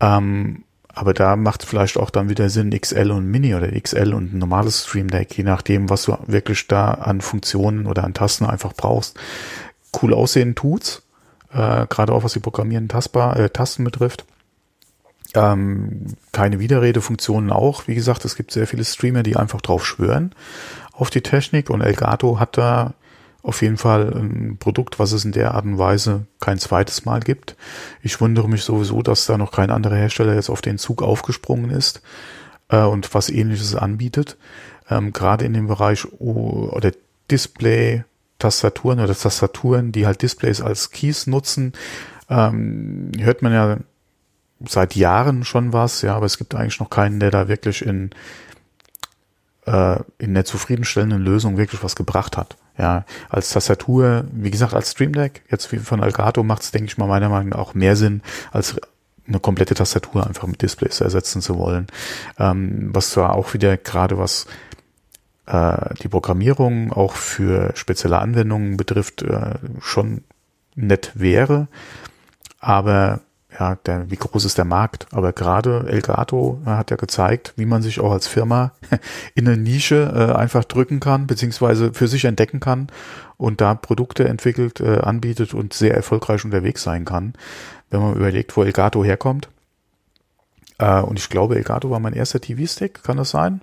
Ähm, aber da macht vielleicht auch dann wieder Sinn XL und Mini oder XL und ein normales Stream Deck, je nachdem, was du wirklich da an Funktionen oder an Tasten einfach brauchst. Cool aussehen tut's, äh, gerade auch was die Programmieren Tastbar, äh, Tasten betrifft. Ähm, keine Widerredefunktionen auch. Wie gesagt, es gibt sehr viele Streamer, die einfach drauf schwören auf die Technik und Elgato hat da auf jeden Fall ein Produkt, was es in der Art und Weise kein zweites Mal gibt. Ich wundere mich sowieso, dass da noch kein anderer Hersteller jetzt auf den Zug aufgesprungen ist. äh, und was ähnliches anbietet. Ähm, Gerade in dem Bereich oh, oder Display, Tastaturen oder Tastaturen, die halt Displays als Keys nutzen, ähm, hört man ja seit Jahren schon was, ja, aber es gibt eigentlich noch keinen, der da wirklich in, äh, in der zufriedenstellenden Lösung wirklich was gebracht hat. Ja, als Tastatur, wie gesagt, als Stream Deck, jetzt wie von Elgato macht es, denke ich mal, meiner Meinung nach auch mehr Sinn, als eine komplette Tastatur einfach mit Displays ersetzen zu wollen. Ähm, was zwar auch wieder gerade was äh, die Programmierung auch für spezielle Anwendungen betrifft, äh, schon nett wäre, aber ja, der, wie groß ist der Markt? Aber gerade Elgato äh, hat ja gezeigt, wie man sich auch als Firma *laughs* in eine Nische äh, einfach drücken kann, beziehungsweise für sich entdecken kann und da Produkte entwickelt, äh, anbietet und sehr erfolgreich unterwegs sein kann, wenn man überlegt, wo Elgato herkommt. Äh, und ich glaube, Elgato war mein erster TV-Stick, kann das sein?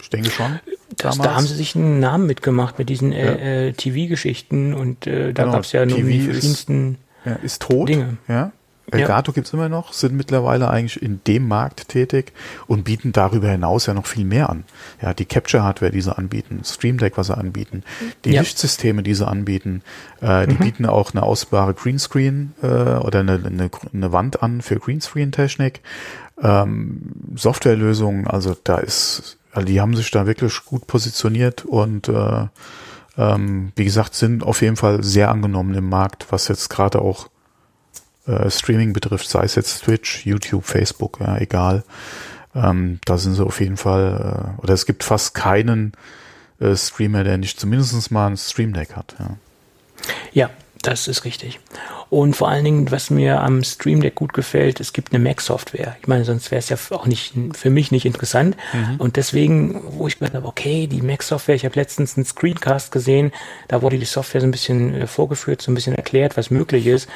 Ich denke schon. Das, da haben sie sich einen Namen mitgemacht mit diesen äh, ja. äh, TV-Geschichten und da genau. gab es ja nur die verschiedensten ist, ja, ist tot, Dinge. Ja, Elgato ja. gibt's immer noch, sind mittlerweile eigentlich in dem Markt tätig und bieten darüber hinaus ja noch viel mehr an. Ja, die Capture-Hardware, die sie anbieten, Stream Deck, was sie anbieten, die ja. Lichtsysteme, die sie anbieten, äh, die mhm. bieten auch eine ausbare Greenscreen äh, oder eine, eine, eine Wand an für Greenscreen-Technik. Ähm, Softwarelösungen, also da ist, also die haben sich da wirklich gut positioniert und äh, ähm, wie gesagt, sind auf jeden Fall sehr angenommen im Markt, was jetzt gerade auch äh, Streaming betrifft, sei es jetzt Twitch, YouTube, Facebook, ja, egal. Ähm, da sind sie auf jeden Fall, äh, oder es gibt fast keinen äh, Streamer, der nicht zumindest mal ein Stream Deck hat. Ja. ja, das ist richtig. Und vor allen Dingen, was mir am Stream Deck gut gefällt, es gibt eine Mac-Software. Ich meine, sonst wäre es ja auch nicht für mich nicht interessant. Mhm. Und deswegen, wo ich gedacht habe, okay, die Mac-Software, ich habe letztens einen Screencast gesehen, da wurde die Software so ein bisschen äh, vorgeführt, so ein bisschen erklärt, was möglich ist.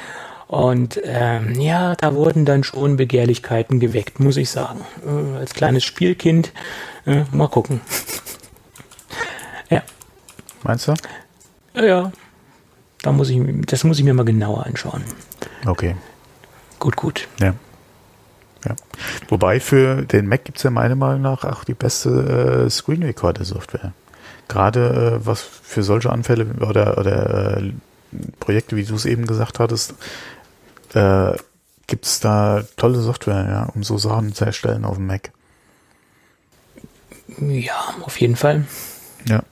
Und ähm, ja, da wurden dann schon Begehrlichkeiten geweckt, muss ich sagen. Äh, als kleines Spielkind, äh, mal gucken. *laughs* ja. Meinst du? Ja, ja. Da muss ich, das muss ich mir mal genauer anschauen. Okay. Gut, gut. Ja. Ja. Wobei für den Mac gibt es ja meiner Meinung nach auch die beste äh, Screen Recorder Software. Gerade äh, was für solche Anfälle oder, oder äh, Projekte, wie du es eben gesagt hattest, äh, gibt es da tolle Software, ja, um so Sachen zu erstellen auf dem Mac. Ja, auf jeden Fall. Ja.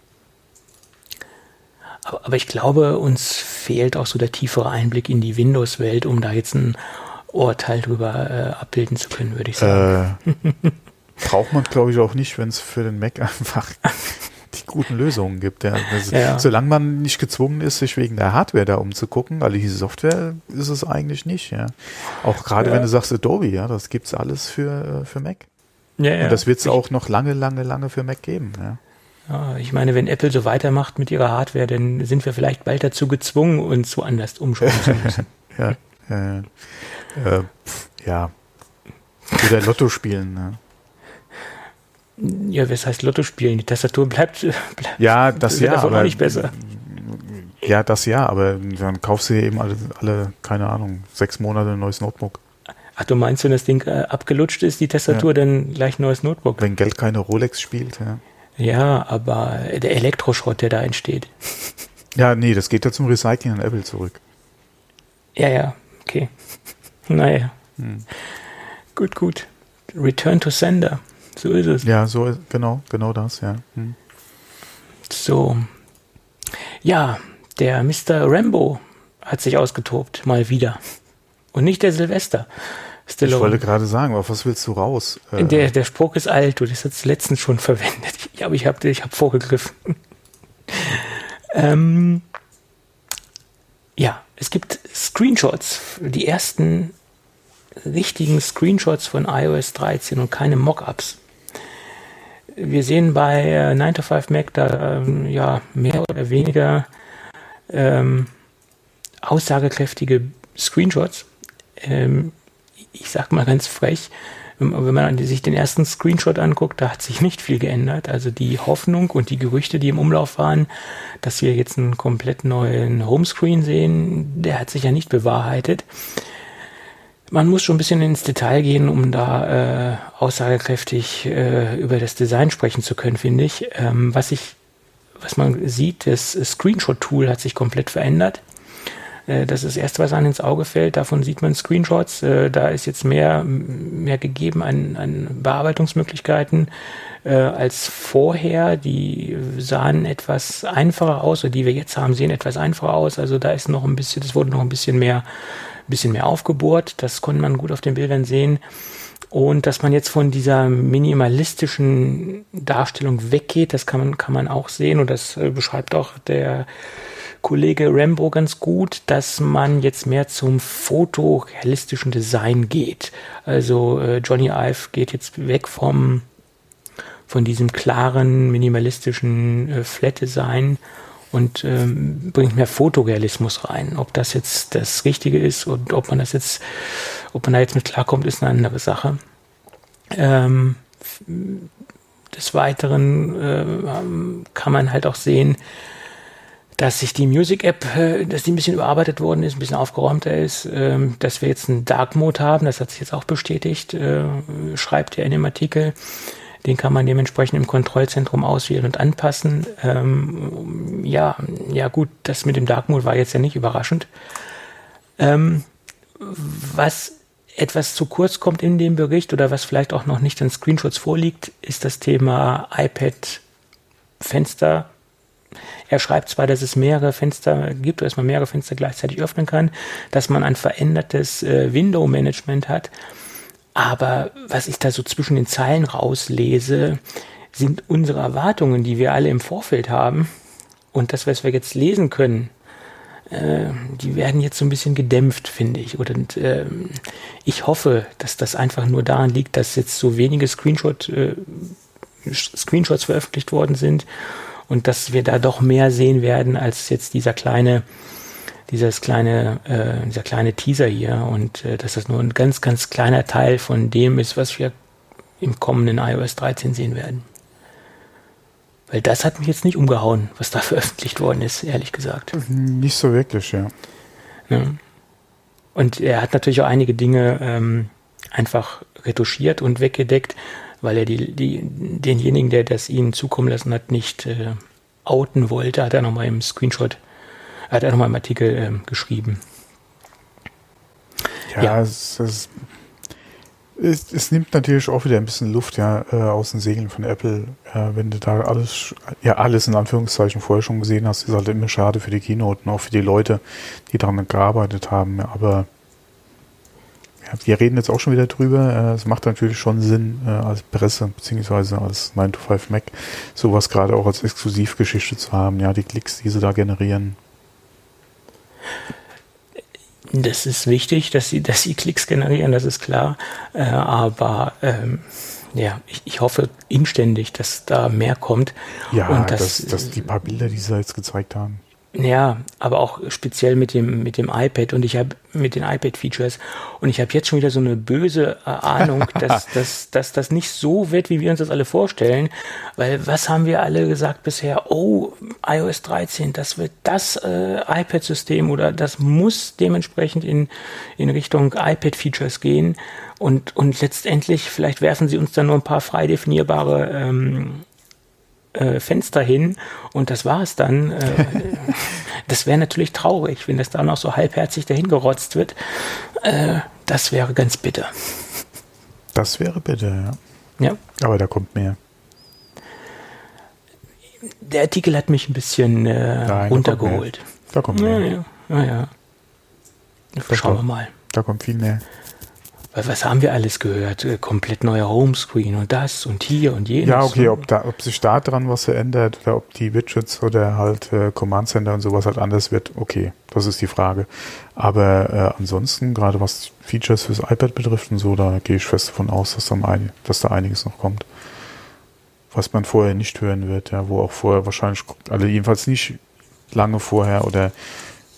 Aber, aber ich glaube, uns fehlt auch so der tiefere Einblick in die Windows-Welt, um da jetzt ein Urteil drüber äh, abbilden zu können, würde ich sagen. Äh, braucht man, glaube ich, auch nicht, wenn es für den Mac *laughs* einfach die guten Lösungen gibt. Ja. Also, ja. Solange man nicht gezwungen ist, sich wegen der Hardware da umzugucken, weil die Software ist es eigentlich nicht. Ja. Auch gerade ja. wenn du sagst Adobe, ja, das gibt's alles für, für Mac. Ja, ja. Und das wird es auch noch lange, lange, lange für Mac geben. Ja. Ja, ich meine, wenn Apple so weitermacht mit ihrer Hardware, dann sind wir vielleicht bald dazu gezwungen, uns woanders umschauen zu müssen. *laughs* ja, ja, äh, ja. Wieder Lotto spielen. Ne? Ja, was heißt Lotto spielen? Die Tastatur bleibt, *laughs* bleibt ja, das ja, aber auch nicht besser. Ja, das ja, aber dann kaufst du eben alle, alle, keine Ahnung, sechs Monate ein neues Notebook. Ach, du meinst, wenn das Ding äh, abgelutscht ist, die Tastatur, ja. dann gleich ein neues Notebook? Wenn Geld keine Rolex spielt, ja. Ja, aber der Elektroschrott, der da entsteht. *laughs* Ja, nee, das geht ja zum Recycling an Apple zurück. Ja, ja, okay. *laughs* Naja. Hm. Gut, gut. Return to Sender. So ist es. Ja, so ist, genau, genau das, ja. Hm. So. Ja, der Mr. Rambo hat sich ausgetobt, mal wieder. Und nicht der Silvester. Stallone. Ich wollte gerade sagen, auf was willst du raus? Äh, der, der Spruch ist alt, du hast letztens schon verwendet. Ich, aber ich habe ich hab vorgegriffen. *laughs* ähm, ja, es gibt Screenshots, die ersten richtigen Screenshots von iOS 13 und keine Mockups wir sehen bei äh, 9 to 5 Mac da ähm, ja mehr oder weniger ähm, aussagekräftige Screenshots. Ähm, ich sag mal ganz frech, wenn man sich den ersten Screenshot anguckt, da hat sich nicht viel geändert. Also die Hoffnung und die Gerüchte, die im Umlauf waren, dass wir jetzt einen komplett neuen Homescreen sehen, der hat sich ja nicht bewahrheitet. Man muss schon ein bisschen ins Detail gehen, um da äh, aussagekräftig äh, über das Design sprechen zu können, finde ich. Ähm, was ich, was man sieht, das Screenshot-Tool hat sich komplett verändert. Äh, das ist das erste, was einem ins Auge fällt. Davon sieht man Screenshots. Äh, da ist jetzt mehr, mehr gegeben an, an Bearbeitungsmöglichkeiten äh, als vorher. Die sahen etwas einfacher aus, oder die wir jetzt haben, sehen etwas einfacher aus. Also da ist noch ein bisschen, das wurde noch ein bisschen mehr, bisschen mehr aufgebohrt. Das konnte man gut auf den Bildern sehen. Und dass man jetzt von dieser minimalistischen Darstellung weggeht, das kann man, kann man auch sehen. Und das äh, beschreibt auch der Kollege Rambo ganz gut, dass man jetzt mehr zum fotorealistischen Design geht. Also äh, Johnny Ive geht jetzt weg vom von diesem klaren, minimalistischen äh, Flat-Design und ähm, bringt mehr Fotorealismus rein. Ob das jetzt das Richtige ist und ob man das jetzt, ob man da jetzt mit klarkommt, ist eine andere Sache. Ähm, des Weiteren äh, kann man halt auch sehen, dass sich die Music App, äh, dass die ein bisschen überarbeitet worden ist, ein bisschen aufgeräumter ist, ähm, dass wir jetzt einen Dark Mode haben, das hat sich jetzt auch bestätigt, äh, schreibt er in dem Artikel. Den kann man dementsprechend im Kontrollzentrum auswählen und anpassen. Ähm, ja, ja gut, das mit dem Dark Mode war jetzt ja nicht überraschend. Ähm, was etwas zu kurz kommt in dem Bericht oder was vielleicht auch noch nicht an Screenshots vorliegt, ist das Thema iPad Fenster er schreibt zwar, dass es mehrere Fenster gibt, dass man mehrere Fenster gleichzeitig öffnen kann, dass man ein verändertes äh, Window-Management hat, aber was ich da so zwischen den Zeilen rauslese, sind unsere Erwartungen, die wir alle im Vorfeld haben und das, was wir jetzt lesen können, äh, die werden jetzt so ein bisschen gedämpft, finde ich. Und äh, ich hoffe, dass das einfach nur daran liegt, dass jetzt so wenige Screenshot, äh, Screenshots veröffentlicht worden sind und dass wir da doch mehr sehen werden als jetzt dieser kleine, dieses kleine, äh, dieser kleine Teaser hier und äh, dass das nur ein ganz, ganz kleiner Teil von dem ist, was wir im kommenden iOS 13 sehen werden. Weil das hat mich jetzt nicht umgehauen, was da *laughs* veröffentlicht worden ist, ehrlich gesagt. Nicht so wirklich, ja. ja. Und er hat natürlich auch einige Dinge ähm, einfach retuschiert und weggedeckt, weil er die, die, denjenigen, der das ihnen zukommen lassen hat, nicht äh, outen wollte, hat er nochmal im Screenshot, hat er nochmal im Artikel äh, geschrieben. Ja, ja. Es, es, es, es, nimmt natürlich auch wieder ein bisschen Luft ja, äh, aus den Segeln von Apple. Ja, wenn du da alles, ja alles in Anführungszeichen vorher schon gesehen hast, ist halt immer schade für die Keynote und auch für die Leute, die daran gearbeitet haben. Aber wir reden jetzt auch schon wieder drüber. Äh, es macht natürlich schon Sinn, äh, als Presse beziehungsweise als 9to5 Mac sowas gerade auch als Exklusivgeschichte zu haben. Ja, die Klicks, die sie da generieren. Das ist wichtig, dass sie, dass sie Klicks generieren, das ist klar. Äh, aber ähm, ja, ich, ich hoffe inständig, dass da mehr kommt. Ja, und dass, dass, dass die paar Bilder, die sie jetzt gezeigt haben. Ja, aber auch speziell mit dem mit dem iPad. Und ich habe mit den iPad-Features. Und ich habe jetzt schon wieder so eine böse Ahnung, *laughs* dass, dass, dass das nicht so wird, wie wir uns das alle vorstellen, weil was haben wir alle gesagt bisher? Oh, iOS 13, das wird das äh, iPad-System oder das muss dementsprechend in in Richtung iPad-Features gehen. Und und letztendlich vielleicht werfen sie uns dann nur ein paar frei definierbare ähm, äh, Fenster hin und das war es dann. Äh, *laughs* das wäre natürlich traurig, wenn das da noch so halbherzig dahin gerotzt wird. Äh, das wäre ganz bitter. Das wäre bitter, ja. Ja. Aber da kommt mehr. Der Artikel hat mich ein bisschen äh, Nein, runtergeholt. Da kommt mehr. Da kommt mehr. Ja, ja. ja. Schauen wir mal. Da kommt viel mehr. Was haben wir alles gehört? Äh, komplett neuer Homescreen und das und hier und jenes. Ja, okay, ob, da, ob sich da dran was verändert oder ob die Widgets oder halt äh, Command Center und sowas halt anders wird, okay, das ist die Frage. Aber äh, ansonsten, gerade was Features fürs iPad betrifft und so, da gehe ich fest davon aus, dass da, ein, dass da einiges noch kommt. Was man vorher nicht hören wird, ja, wo auch vorher wahrscheinlich, also jedenfalls nicht lange vorher oder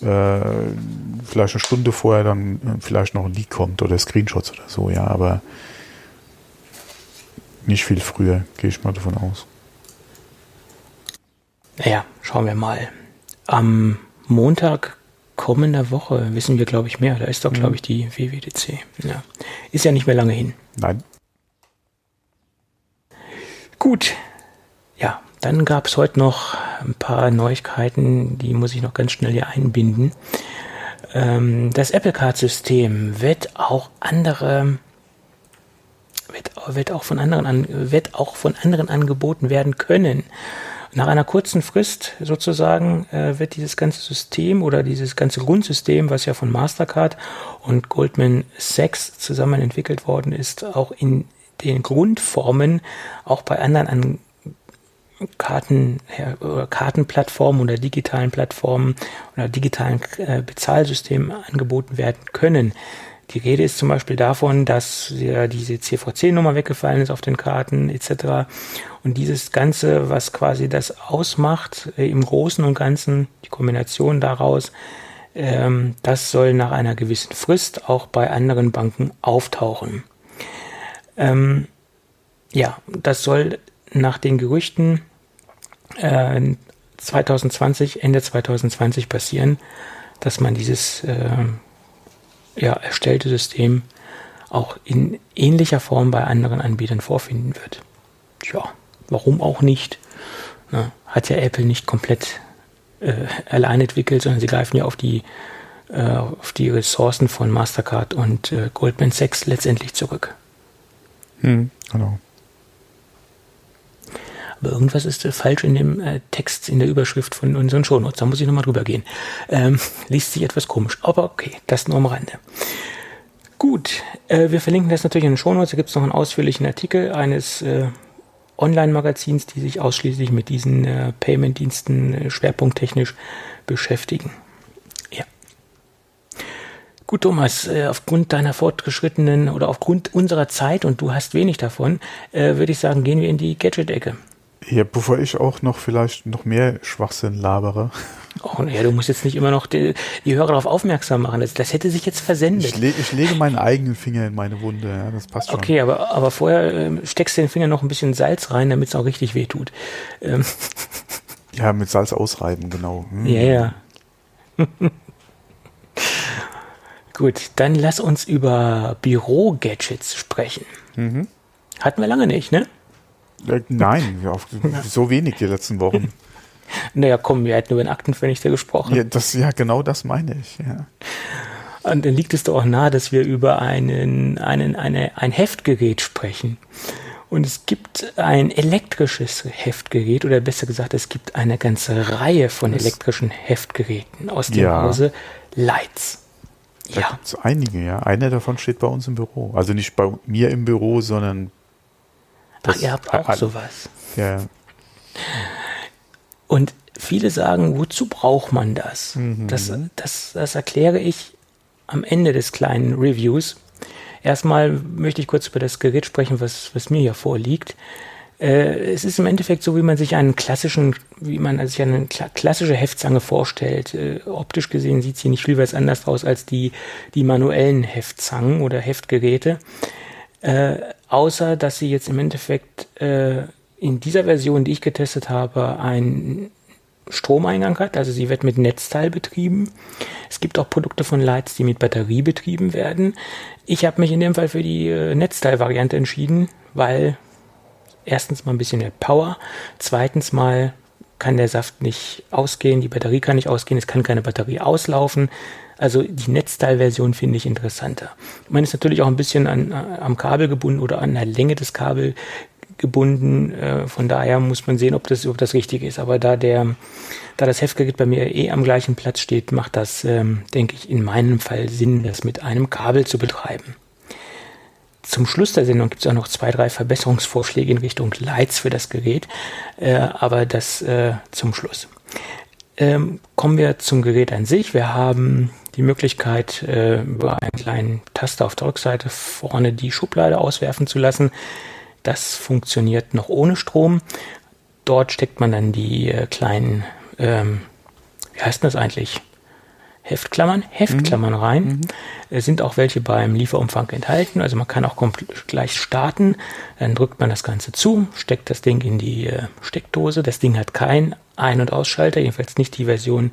äh, vielleicht eine Stunde vorher dann äh, vielleicht noch ein Leak kommt oder Screenshots oder so, ja, aber nicht viel früher, gehe ich mal davon aus. Naja, schauen wir mal. Am Montag kommender Woche wissen wir, glaube ich, mehr. Da ist doch, glaube mhm. ich, die WWDC. Ja. Ist ja nicht mehr lange hin. Nein. Gut. Ja, dann gab es heute noch ein paar Neuigkeiten, die muss ich noch ganz schnell hier einbinden. Ähm, das Apple Card System wird auch andere wird, wird, auch von anderen an, wird auch von anderen angeboten werden können. Nach einer kurzen Frist sozusagen äh, wird dieses ganze System oder dieses ganze Grundsystem, was ja von Mastercard und Goldman Sachs zusammen entwickelt worden ist, auch in den Grundformen auch bei anderen an Karten, oder Kartenplattformen oder digitalen Plattformen oder digitalen äh, Bezahlsystemen angeboten werden können. Die Rede ist zum Beispiel davon, dass ja diese CVC-Nummer weggefallen ist auf den Karten etc. Und dieses Ganze, was quasi das ausmacht, äh, im Großen und Ganzen, die Kombination daraus, ähm, das soll nach einer gewissen Frist auch bei anderen Banken auftauchen. Ähm, ja, das soll nach den Gerüchten äh, 2020, Ende 2020 passieren, dass man dieses äh, ja, erstellte System auch in ähnlicher Form bei anderen Anbietern vorfinden wird. Tja, warum auch nicht? Na, hat ja Apple nicht komplett äh, allein entwickelt, sondern sie greifen ja auf die, äh, auf die Ressourcen von Mastercard und äh, Goldman Sachs letztendlich zurück. Hm, genau. Aber irgendwas ist falsch in dem äh, Text, in der Überschrift von unseren Shownotes. Da muss ich nochmal drüber gehen. Ähm, liest sich etwas komisch. Aber okay, das nur am Rande. Gut, äh, wir verlinken das natürlich in den Shownotes. Da gibt es noch einen ausführlichen Artikel eines äh, Online-Magazins, die sich ausschließlich mit diesen äh, Payment-Diensten äh, schwerpunkttechnisch beschäftigen. Gut, Thomas, äh, aufgrund deiner fortgeschrittenen oder aufgrund unserer Zeit und du hast wenig davon, äh, würde ich sagen, gehen wir in die Gadget-Ecke. Ja, bevor ich auch noch vielleicht noch mehr Schwachsinn labere. Oh, ja, du musst jetzt nicht immer noch die, die Hörer darauf aufmerksam machen. Das, das hätte sich jetzt versendet. Ich, le ich, lege meinen eigenen Finger in meine Wunde, ja, das passt schon. Okay, aber, aber vorher äh, steckst du den Finger noch ein bisschen Salz rein, damit es auch richtig wehtut. Ähm. *laughs* Ja, mit Salz ausreiben, genau. Hm. Ja, ja. *laughs* Gut, dann lass uns über Büro-Gadgets sprechen. Mhm. Hatten wir lange nicht, ne? Äh, nein, *laughs* so wenig die letzten Wochen. Naja, komm, wir hätten über den Aktenvernichter gesprochen. Ja, das, ja, genau das meine ich, ja. Und dann liegt es doch auch nahe, dass wir über einen, einen, eine, ein Heftgerät sprechen. Und es gibt ein elektrisches Heftgerät, oder besser gesagt, es gibt eine ganze Reihe von elektrischen Heftgeräten aus dem ja. Hause Lights. Da ja. gibt es einige, ja. Einer davon steht bei uns im Büro. Also nicht bei mir im Büro, sondern Ach, ihr habt auch sowas. Ja. Und viele sagen, wozu braucht man das? Mhm. das? Das, das erkläre ich am Ende des kleinen Reviews. Erstmal möchte ich kurz über das Gerät sprechen, was, was mir hier vorliegt. Äh, es ist im Endeffekt so, wie man sich einen klassischen, wie man sich eine klassische Heftzange vorstellt. Äh, optisch gesehen sieht sie nicht viel was anders aus als die, die manuellen Heftzangen oder Heftgeräte. Äh, außer dass sie jetzt im Endeffekt äh, in dieser Version, die ich getestet habe, einen Stromeingang hat. Also sie wird mit Netzteil betrieben. Es gibt auch Produkte von Lights, die mit Batterie betrieben werden. Ich habe mich in dem Fall für die äh, Netzteilvariante entschieden, weil erstens mal ein bisschen mehr Power, zweitens mal kann der Saft nicht ausgehen, die Batterie kann nicht ausgehen, es kann keine Batterie auslaufen. Also die Netzteilversion finde ich interessanter. Man ist natürlich auch ein bisschen an, äh, am Kabel gebunden oder an der Länge des Kabels gebunden. Äh, von daher muss man sehen, ob das ob das richtig ist. Aber da der, da das Heftgerät bei mir eh am gleichen Platz steht, macht das, ähm, denke ich, in meinem Fall Sinn, das mit einem Kabel zu betreiben. Zum Schluss der Sendung gibt es auch noch zwei, drei Verbesserungsvorschläge in Richtung Lights für das Gerät, äh, aber das äh, zum Schluss. Ähm, kommen wir zum Gerät an sich. Wir haben die Möglichkeit, äh, über einen kleinen Taster auf der Rückseite vorne die Schublade auswerfen zu lassen. Das funktioniert noch ohne Strom. Dort steckt man dann die äh, kleinen, ähm, wie heißt das eigentlich? Heftklammern, Heftklammern mhm. rein. Mhm. Es sind auch welche beim Lieferumfang enthalten, also man kann auch gleich starten. Dann drückt man das Ganze zu, steckt das Ding in die äh, Steckdose. Das Ding hat keinen Ein- und Ausschalter, jedenfalls nicht die Version,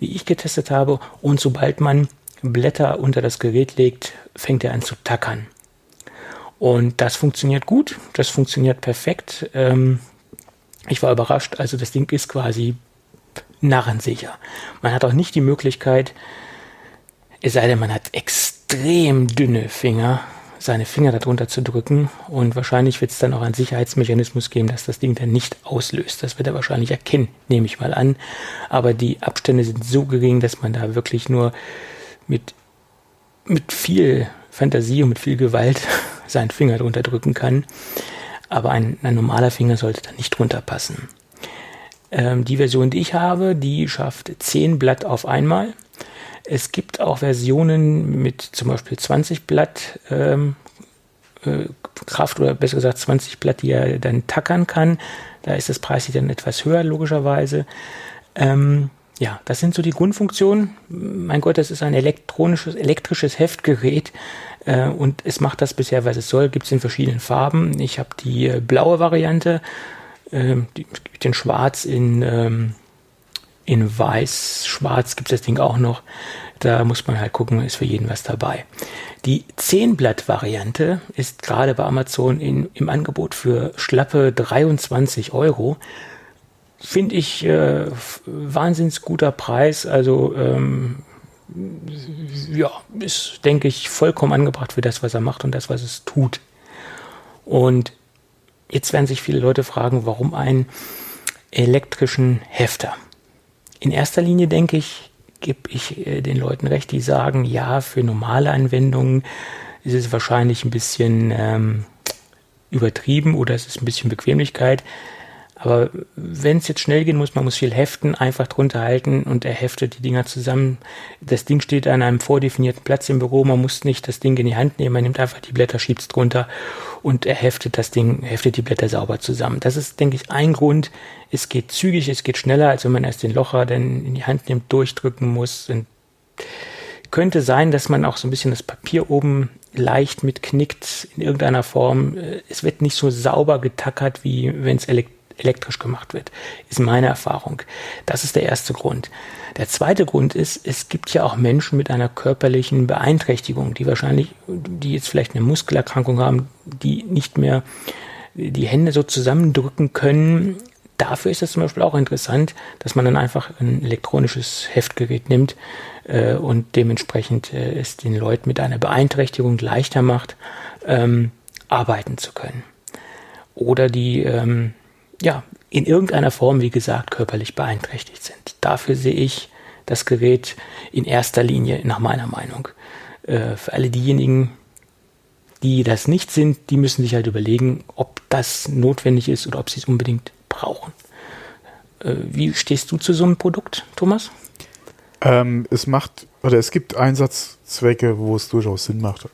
die ich getestet habe. Und sobald man Blätter unter das Gerät legt, fängt er an zu tackern. Und das funktioniert gut, das funktioniert perfekt. Ähm, ich war überrascht, also das Ding ist quasi narrensicher. Man hat auch nicht die Möglichkeit, es sei denn, man hat extrem dünne Finger, seine Finger darunter zu drücken und wahrscheinlich wird es dann auch einen Sicherheitsmechanismus geben, dass das Ding dann nicht auslöst. Das wird er wahrscheinlich erkennen, nehme ich mal an. Aber die Abstände sind so gering, dass man da wirklich nur mit, mit viel Fantasie und mit viel Gewalt *laughs* seinen Finger drunter drücken kann. Aber ein, ein normaler Finger sollte da nicht drunter passen. Ähm, die Version, die ich habe, die schafft 10 Blatt auf einmal. Es gibt auch Versionen mit zum Beispiel 20 Blatt ähm, äh, Kraft oder besser gesagt 20 Blatt, die er dann tackern kann. Da ist das Preis dann etwas höher, logischerweise. Ähm, ja, das sind so die Grundfunktionen. Mein Gott, das ist ein elektronisches, elektrisches Heftgerät äh, und es macht das bisher, was es soll. Gibt es in verschiedenen Farben. Ich habe die äh, blaue Variante, äh, die, den Schwarz in, ähm, in Weiß. Schwarz gibt es das Ding auch noch. Da muss man halt gucken, ist für jeden was dabei. Die 10-Blatt-Variante ist gerade bei Amazon in, im Angebot für schlappe 23 Euro finde ich äh, wahnsinns guter Preis. Also ähm, ja, ist, denke ich, vollkommen angebracht für das, was er macht und das, was es tut. Und jetzt werden sich viele Leute fragen, warum einen elektrischen Hefter? In erster Linie denke ich, gebe ich äh, den Leuten recht, die sagen, ja, für normale Anwendungen ist es wahrscheinlich ein bisschen ähm, übertrieben oder es ist ein bisschen Bequemlichkeit. Aber wenn es jetzt schnell gehen muss, man muss viel heften, einfach drunter halten und er heftet die Dinger zusammen. Das Ding steht an einem vordefinierten Platz im Büro, man muss nicht das Ding in die Hand nehmen, man nimmt einfach die Blätter, schiebt es drunter und er heftet das Ding, heftet die Blätter sauber zusammen. Das ist, denke ich, ein Grund. Es geht zügig, es geht schneller, als wenn man erst den Locher dann in die Hand nimmt, durchdrücken muss. Und könnte sein, dass man auch so ein bisschen das Papier oben leicht mitknickt in irgendeiner Form. Es wird nicht so sauber getackert, wie wenn es elektrisch elektrisch gemacht wird, ist meine Erfahrung. Das ist der erste Grund. Der zweite Grund ist, es gibt ja auch Menschen mit einer körperlichen Beeinträchtigung, die wahrscheinlich, die jetzt vielleicht eine Muskelerkrankung haben, die nicht mehr die Hände so zusammendrücken können. Dafür ist es zum Beispiel auch interessant, dass man dann einfach ein elektronisches Heftgerät nimmt äh, und dementsprechend äh, es den Leuten mit einer Beeinträchtigung leichter macht, ähm, arbeiten zu können. Oder die ähm, ja, in irgendeiner Form, wie gesagt, körperlich beeinträchtigt sind. Dafür sehe ich das Gerät in erster Linie, nach meiner Meinung. Äh, für alle diejenigen, die das nicht sind, die müssen sich halt überlegen, ob das notwendig ist oder ob sie es unbedingt brauchen. Äh, wie stehst du zu so einem Produkt, Thomas? Ähm, es macht, oder es gibt Einsatzzwecke, wo es durchaus Sinn macht.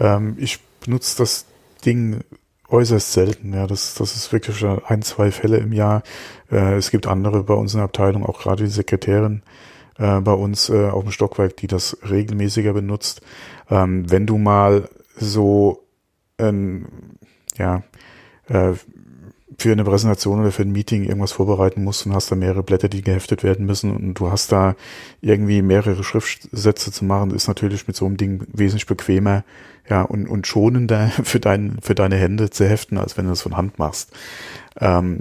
Ähm, ich benutze das Ding äußerst selten. Ja, das, das ist wirklich ein, zwei Fälle im Jahr. Äh, es gibt andere bei uns in der Abteilung, auch gerade die Sekretärin äh, bei uns äh, auf dem Stockwerk, die das regelmäßiger benutzt. Ähm, wenn du mal so, ähm, ja, äh, für eine Präsentation oder für ein Meeting irgendwas vorbereiten musst und hast da mehrere Blätter, die geheftet werden müssen und du hast da irgendwie mehrere Schriftsätze zu machen, ist natürlich mit so einem Ding wesentlich bequemer, ja, und, und schonender *laughs* für dein, für deine Hände zu heften, als wenn du das von Hand machst. Ähm,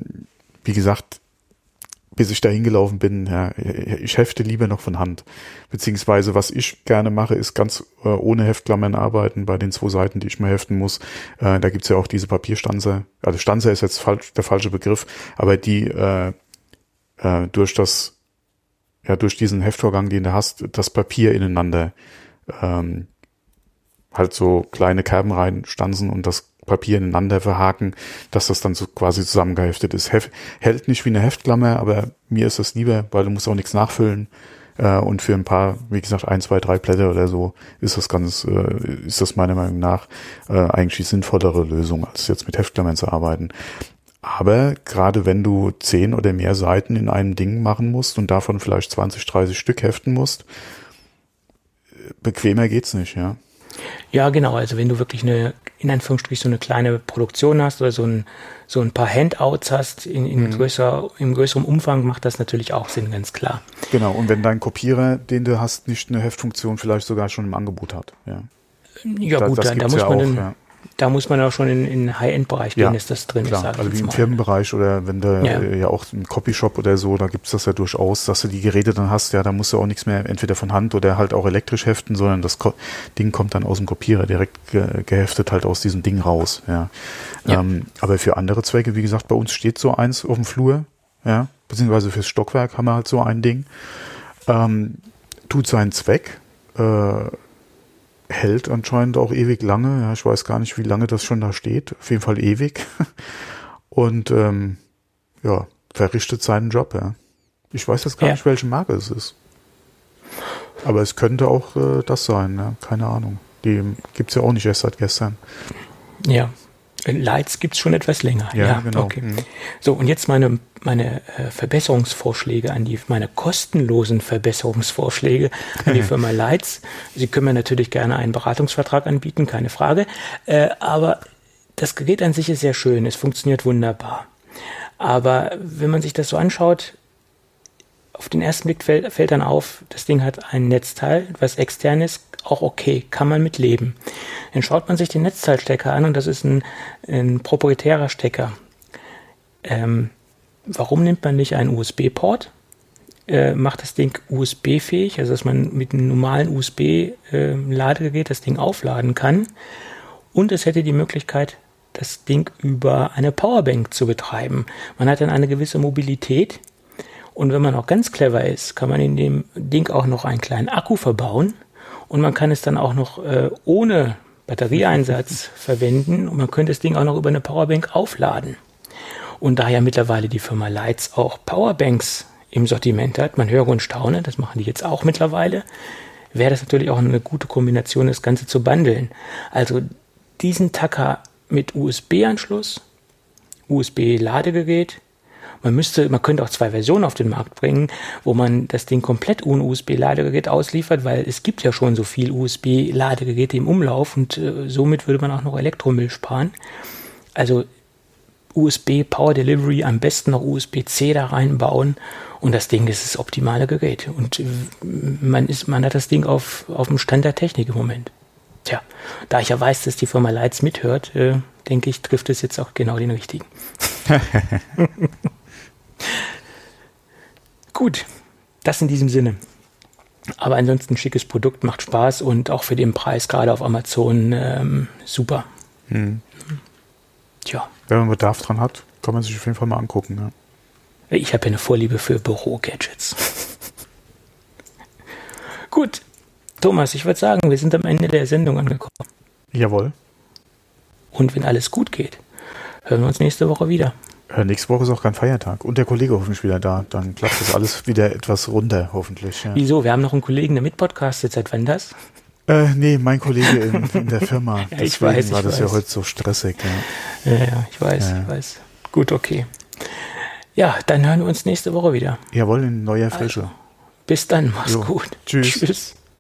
wie gesagt, bis ich da hingelaufen bin, ja, ich hefte lieber noch von Hand. Beziehungsweise, was ich gerne mache, ist ganz äh, ohne Heftklammern arbeiten bei den zwei Seiten, die ich mal heften muss. Äh, da gibt's ja auch diese Papierstanze. Also Stanze ist jetzt falsch, der falsche Begriff, aber die äh, äh, durch das, ja, durch diesen Heftvorgang, den du hast, das Papier ineinander ähm, halt so kleine Kerben reinstanzen und das Papier ineinander verhaken, dass das dann so quasi zusammengeheftet ist. Hef hält nicht wie eine Heftklammer, aber mir ist das lieber, weil du musst auch nichts nachfüllen. Äh, und für ein paar, wie gesagt, ein, zwei, drei Blätter oder so, ist das ganz, äh, ist das meiner Meinung nach äh, eigentlich die sinnvollere Lösung, als jetzt mit Heftklammern zu arbeiten. Aber gerade wenn du zehn oder mehr Seiten in einem Ding machen musst und davon vielleicht 20, 30 Stück heften musst, bequemer geht's nicht, ja. Ja, genau. Also wenn du wirklich eine, in Anführungsstrichen, so eine kleine Produktion hast oder so ein, so ein paar Handouts hast in, in mhm. größer, im größeren Umfang, macht das natürlich auch Sinn, ganz klar. Genau. Und wenn dein Kopierer, den du hast, nicht eine Heftfunktion vielleicht sogar schon im Angebot hat, ja. Ja, da, gut, da, da muss ja man auch, dann, ja da muss man auch schon in den High-End-Bereich gehen, ja, ist das drin. Klar, also wie im Firmenbereich oder wenn du ja, ja auch im Copyshop oder so, da gibt es das ja durchaus, dass du die Geräte dann hast, ja, da musst du auch nichts mehr entweder von Hand oder halt auch elektrisch heften, sondern das Ding kommt dann aus dem Kopierer direkt ge geheftet halt aus diesem Ding raus. Ja. ja. Ähm, aber für andere Zwecke, wie gesagt, bei uns steht so eins auf dem Flur, ja, beziehungsweise fürs Stockwerk haben wir halt so ein Ding. Ähm, tut seinen Zweck. Äh, hält anscheinend auch ewig lange. Ja, ich weiß gar nicht, wie lange das schon da steht. Auf jeden Fall ewig. *laughs* Und ähm, ja, verrichtet seinen Job, ja. Ich weiß jetzt gar ja. nicht, welche Marke es ist. Aber es könnte auch äh, das sein, ja? keine Ahnung. Die gibt es ja auch nicht erst seit gestern. Ja, Lights gibt es schon etwas länger. Ja, ja genau. Okay. Mhm. So, und jetzt meine, meine äh, Verbesserungsvorschläge an die, meine kostenlosen Verbesserungsvorschläge an die *laughs* Firma Lights. Sie können mir natürlich gerne einen Beratungsvertrag anbieten, keine Frage. Äh, aber das Gerät an sich ist sehr schön, es funktioniert wunderbar. Aber wenn man sich das so anschaut, auf den ersten Blick fällt, fällt dann auf, das Ding hat ein Netzteil, was extern ist, auch okay, kann man mit leben. Dann schaut man sich den Netzteilstecker an und das ist ein, ein proprietärer Stecker. Ähm, warum nimmt man nicht einen USB-Port? Äh, macht das Ding USB-fähig, also dass man mit einem normalen USB-Ladegerät äh, das Ding aufladen kann. Und es hätte die Möglichkeit, das Ding über eine Powerbank zu betreiben. Man hat dann eine gewisse Mobilität. Und wenn man auch ganz clever ist, kann man in dem Ding auch noch einen kleinen Akku verbauen und man kann es dann auch noch äh, ohne Batterieeinsatz verwenden und man könnte das Ding auch noch über eine Powerbank aufladen. Und da ja mittlerweile die Firma Lights auch Powerbanks im Sortiment hat, man höre und staune, das machen die jetzt auch mittlerweile, wäre das natürlich auch eine gute Kombination, das Ganze zu bundeln. Also diesen Tacker mit USB-Anschluss, USB-Ladegerät, man müsste, man könnte auch zwei Versionen auf den Markt bringen, wo man das Ding komplett ohne USB-Ladegerät ausliefert, weil es gibt ja schon so viel USB-Ladegeräte im Umlauf und äh, somit würde man auch noch Elektromüll sparen. Also USB Power Delivery am besten noch USB-C da reinbauen und das Ding ist das optimale Gerät und äh, man ist man hat das Ding auf auf dem Stand der Technik im Moment. Tja, da ich ja weiß, dass die Firma Lights mithört, äh, denke ich, trifft es jetzt auch genau den richtigen. *laughs* Gut, das in diesem Sinne. Aber ansonsten schickes Produkt, macht Spaß und auch für den Preis gerade auf Amazon ähm, super. Hm. Tja. Wenn man Bedarf dran hat, kann man sich auf jeden Fall mal angucken. Ja. Ich habe ja eine Vorliebe für Büro-Gadgets. *laughs* Gut, Thomas, ich würde sagen, wir sind am Ende der Sendung angekommen. Jawohl. Und wenn alles gut geht, hören wir uns nächste Woche wieder. Ja, nächste Woche ist auch kein Feiertag. Und der Kollege hoffentlich wieder da. Dann klappt das alles wieder etwas runter, hoffentlich. Ja. Wieso? Wir haben noch einen Kollegen, der mitpodcastet. Seit wann das? Äh, nee, mein Kollege in, *laughs* in der Firma. ja, ich Deswegen weiß, ich war das weiß. ja heute so stressig. Ja, ja, ja ich weiß, ich weiß. Gut, okay. Ja, dann hören wir uns nächste Woche wieder. Jawohl, in neuer Frische. Also, bis dann, mach's jo. gut. Tschüss. Tschüss.